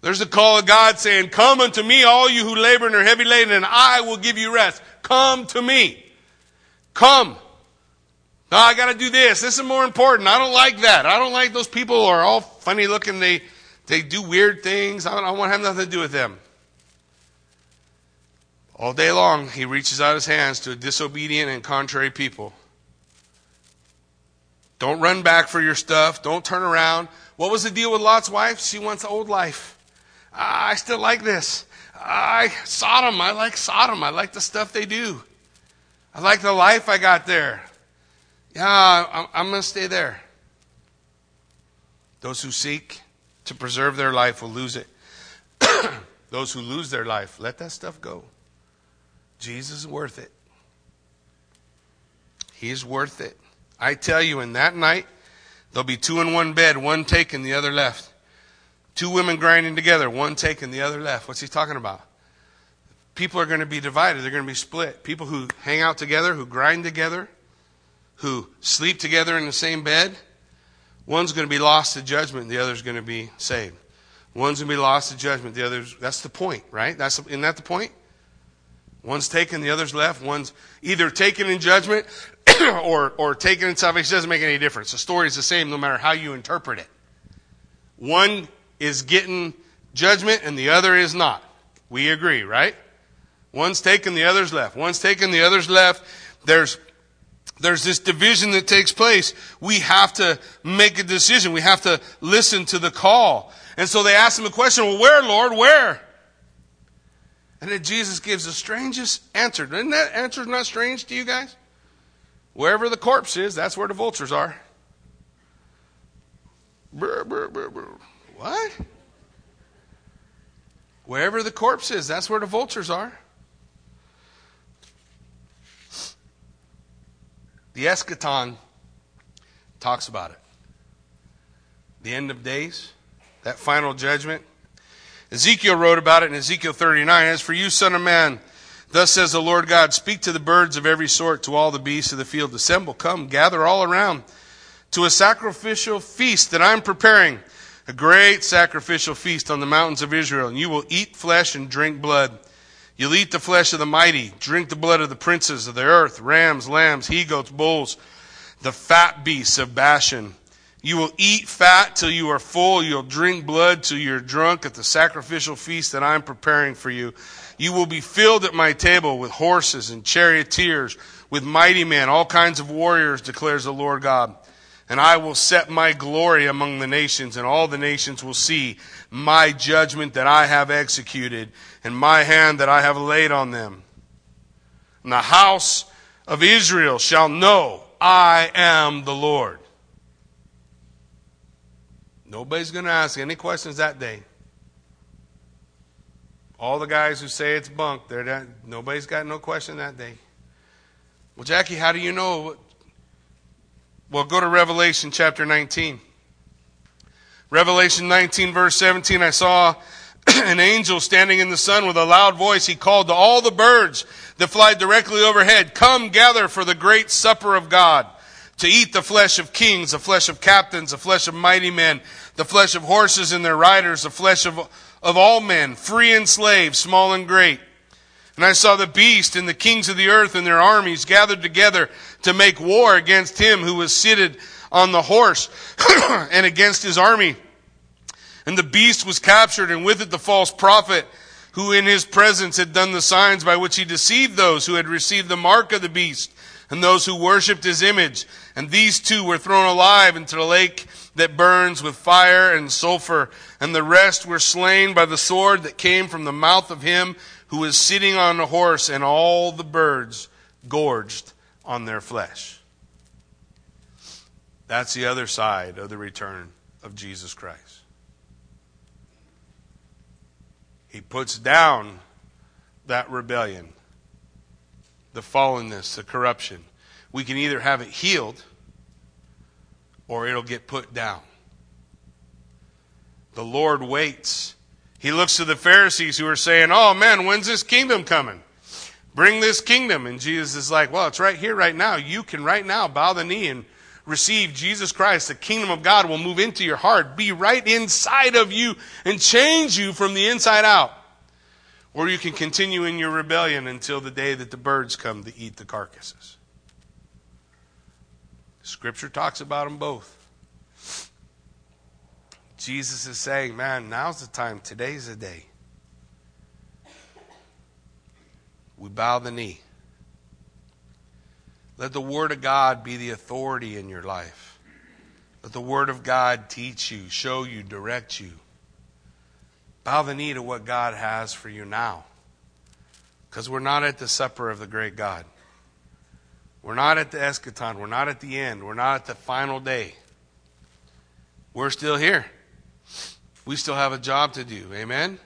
There's the call of God saying, Come unto me, all you who labor and are heavy laden, and I will give you rest. Come to me. Come. No, I got to do this. This is more important. I don't like that. I don't like those people who are all funny looking. They, they do weird things. I don't, I want to have nothing to do with them. All day long, he reaches out his hands to a disobedient and contrary people. Don't run back for your stuff. Don't turn around. What was the deal with Lot's wife? She wants old life. I still like this. I Sodom. I like Sodom. I like the stuff they do. I like the life I got there. Yeah, I'm, I'm going to stay there. Those who seek to preserve their life will lose it. Those who lose their life, let that stuff go. Jesus is worth it. He's worth it. I tell you, in that night, there'll be two in one bed, one taken, the other left. Two women grinding together, one taken, the other left. What's he talking about? People are going to be divided. They're going to be split. People who hang out together, who grind together, who sleep together in the same bed, one's going to be lost to judgment, the other's going to be saved. One's going to be lost to judgment, the other's. That's the point, right? That's, isn't that the point? One's taken, the other's left. One's either taken in judgment or, or taken in salvation. It doesn't make any difference. The story is the same no matter how you interpret it. One is getting judgment and the other is not. We agree, right? One's taken, the other's left. One's taken, the other's left. There's there's this division that takes place. We have to make a decision. We have to listen to the call. And so they ask him a question, well, where, Lord, where? And then Jesus gives the strangest answer. Isn't that answer not strange to you guys? Wherever the corpse is, that's where the vultures are. Brr, brr, brr, what? Wherever the corpse is, that's where the vultures are. The eschaton talks about it. The end of days, that final judgment. Ezekiel wrote about it in Ezekiel 39. As for you, son of man, thus says the Lord God, speak to the birds of every sort, to all the beasts of the field. Assemble, come, gather all around to a sacrificial feast that I'm preparing, a great sacrificial feast on the mountains of Israel. And you will eat flesh and drink blood. You'll eat the flesh of the mighty, drink the blood of the princes of the earth, rams, lambs, he goats, bulls, the fat beasts of Bashan. You will eat fat till you are full. You'll drink blood till you're drunk at the sacrificial feast that I'm preparing for you. You will be filled at my table with horses and charioteers, with mighty men, all kinds of warriors, declares the Lord God. And I will set my glory among the nations, and all the nations will see my judgment that I have executed, and my hand that I have laid on them. And the house of Israel shall know I am the Lord. Nobody's going to ask any questions that day. All the guys who say it's bunk, they're that, nobody's got no question that day. Well, Jackie, how do you know? Well, go to Revelation chapter 19. Revelation 19, verse 17, I saw an angel standing in the sun with a loud voice. He called to all the birds that fly directly overhead, Come gather for the great supper of God to eat the flesh of kings, the flesh of captains, the flesh of mighty men, the flesh of horses and their riders, the flesh of, of all men, free and slave, small and great. And I saw the beast and the kings of the earth and their armies gathered together to make war against him who was seated on the horse and against his army. And the beast was captured and with it the false prophet who in his presence had done the signs by which he deceived those who had received the mark of the beast and those who worshipped his image. And these two were thrown alive into the lake that burns with fire and sulfur. And the rest were slain by the sword that came from the mouth of him who was sitting on a horse, and all the birds gorged on their flesh. That's the other side of the return of Jesus Christ. He puts down that rebellion the fallenness, the corruption. We can either have it healed or it'll get put down. The Lord waits. He looks to the Pharisees who are saying, Oh man, when's this kingdom coming? Bring this kingdom. And Jesus is like, Well, it's right here, right now. You can right now bow the knee and receive Jesus Christ. The kingdom of God will move into your heart, be right inside of you, and change you from the inside out. Or you can continue in your rebellion until the day that the birds come to eat the carcasses. Scripture talks about them both. Jesus is saying, man, now's the time. Today's the day. We bow the knee. Let the Word of God be the authority in your life. Let the Word of God teach you, show you, direct you. Bow the knee to what God has for you now. Because we're not at the supper of the great God. We're not at the eschaton. We're not at the end. We're not at the final day. We're still here. We still have a job to do. Amen?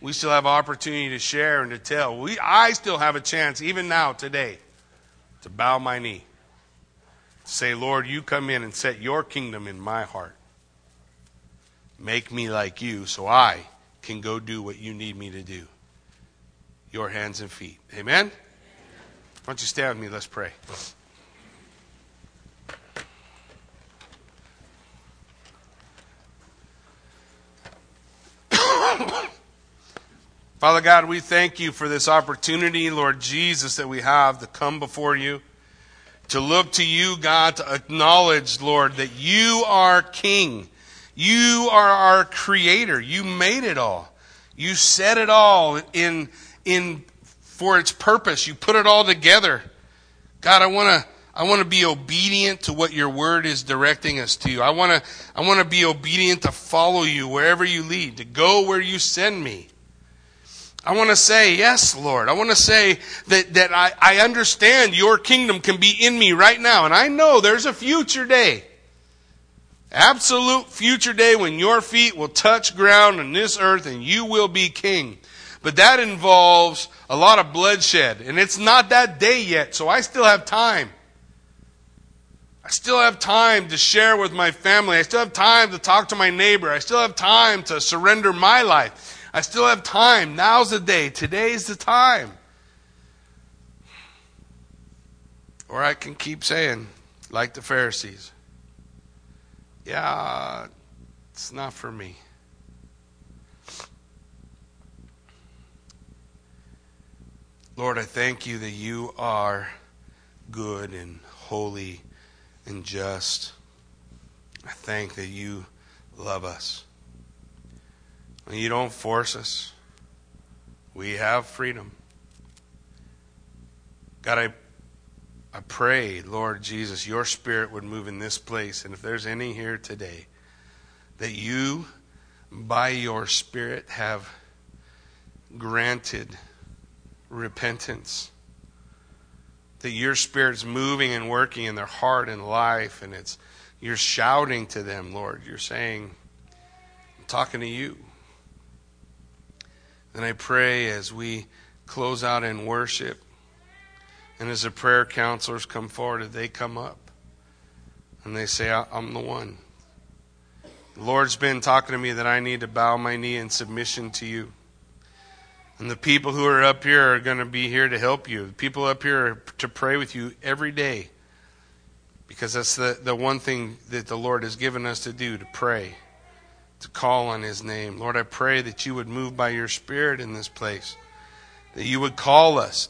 We still have opportunity to share and to tell. We, I still have a chance, even now, today, to bow my knee. To say, Lord, you come in and set your kingdom in my heart. Make me like you so I can go do what you need me to do. Your hands and feet. Amen? Why don't you stand with me? Let's pray. Father God, we thank you for this opportunity, Lord Jesus, that we have to come before you, to look to you, God, to acknowledge, Lord, that you are King. You are our Creator. You made it all. You set it all in, in, for its purpose. You put it all together. God, I want to, I want to be obedient to what your word is directing us to. I want to, I want to be obedient to follow you wherever you lead, to go where you send me. I want to say, yes, Lord. I want to say that, that I, I understand your kingdom can be in me right now. And I know there's a future day. Absolute future day when your feet will touch ground on this earth and you will be king. But that involves a lot of bloodshed. And it's not that day yet, so I still have time. I still have time to share with my family. I still have time to talk to my neighbor. I still have time to surrender my life. I still have time. Now's the day. Today's the time. Or I can keep saying, like the Pharisees, yeah, it's not for me. Lord, I thank you that you are good and holy and just. I thank that you love us. And you don't force us. We have freedom. God, I, I pray, Lord Jesus, your spirit would move in this place. And if there's any here today, that you, by your spirit, have granted repentance. That your spirit's moving and working in their heart and life, and it's you're shouting to them, Lord. You're saying, I'm talking to you. And I pray as we close out in worship and as the prayer counselors come forward, they come up and they say, I'm the one. The Lord's been talking to me that I need to bow my knee in submission to you. And the people who are up here are going to be here to help you. The people up here are to pray with you every day. Because that's the, the one thing that the Lord has given us to do, to pray to call on his name. Lord, I pray that you would move by your Spirit in this place, that you would call us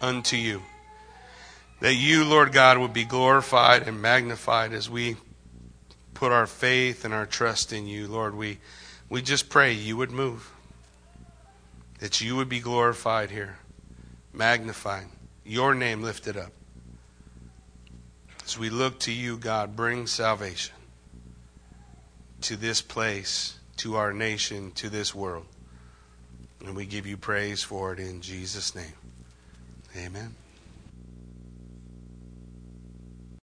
unto you, that you, Lord God, would be glorified and magnified as we put our faith and our trust in you. Lord, we, we just pray you would move, that you would be glorified here, magnified, your name lifted up. As we look to you, God, bring salvation to this place, to our nation, to this world. And we give you praise for it in Jesus' name. Amen.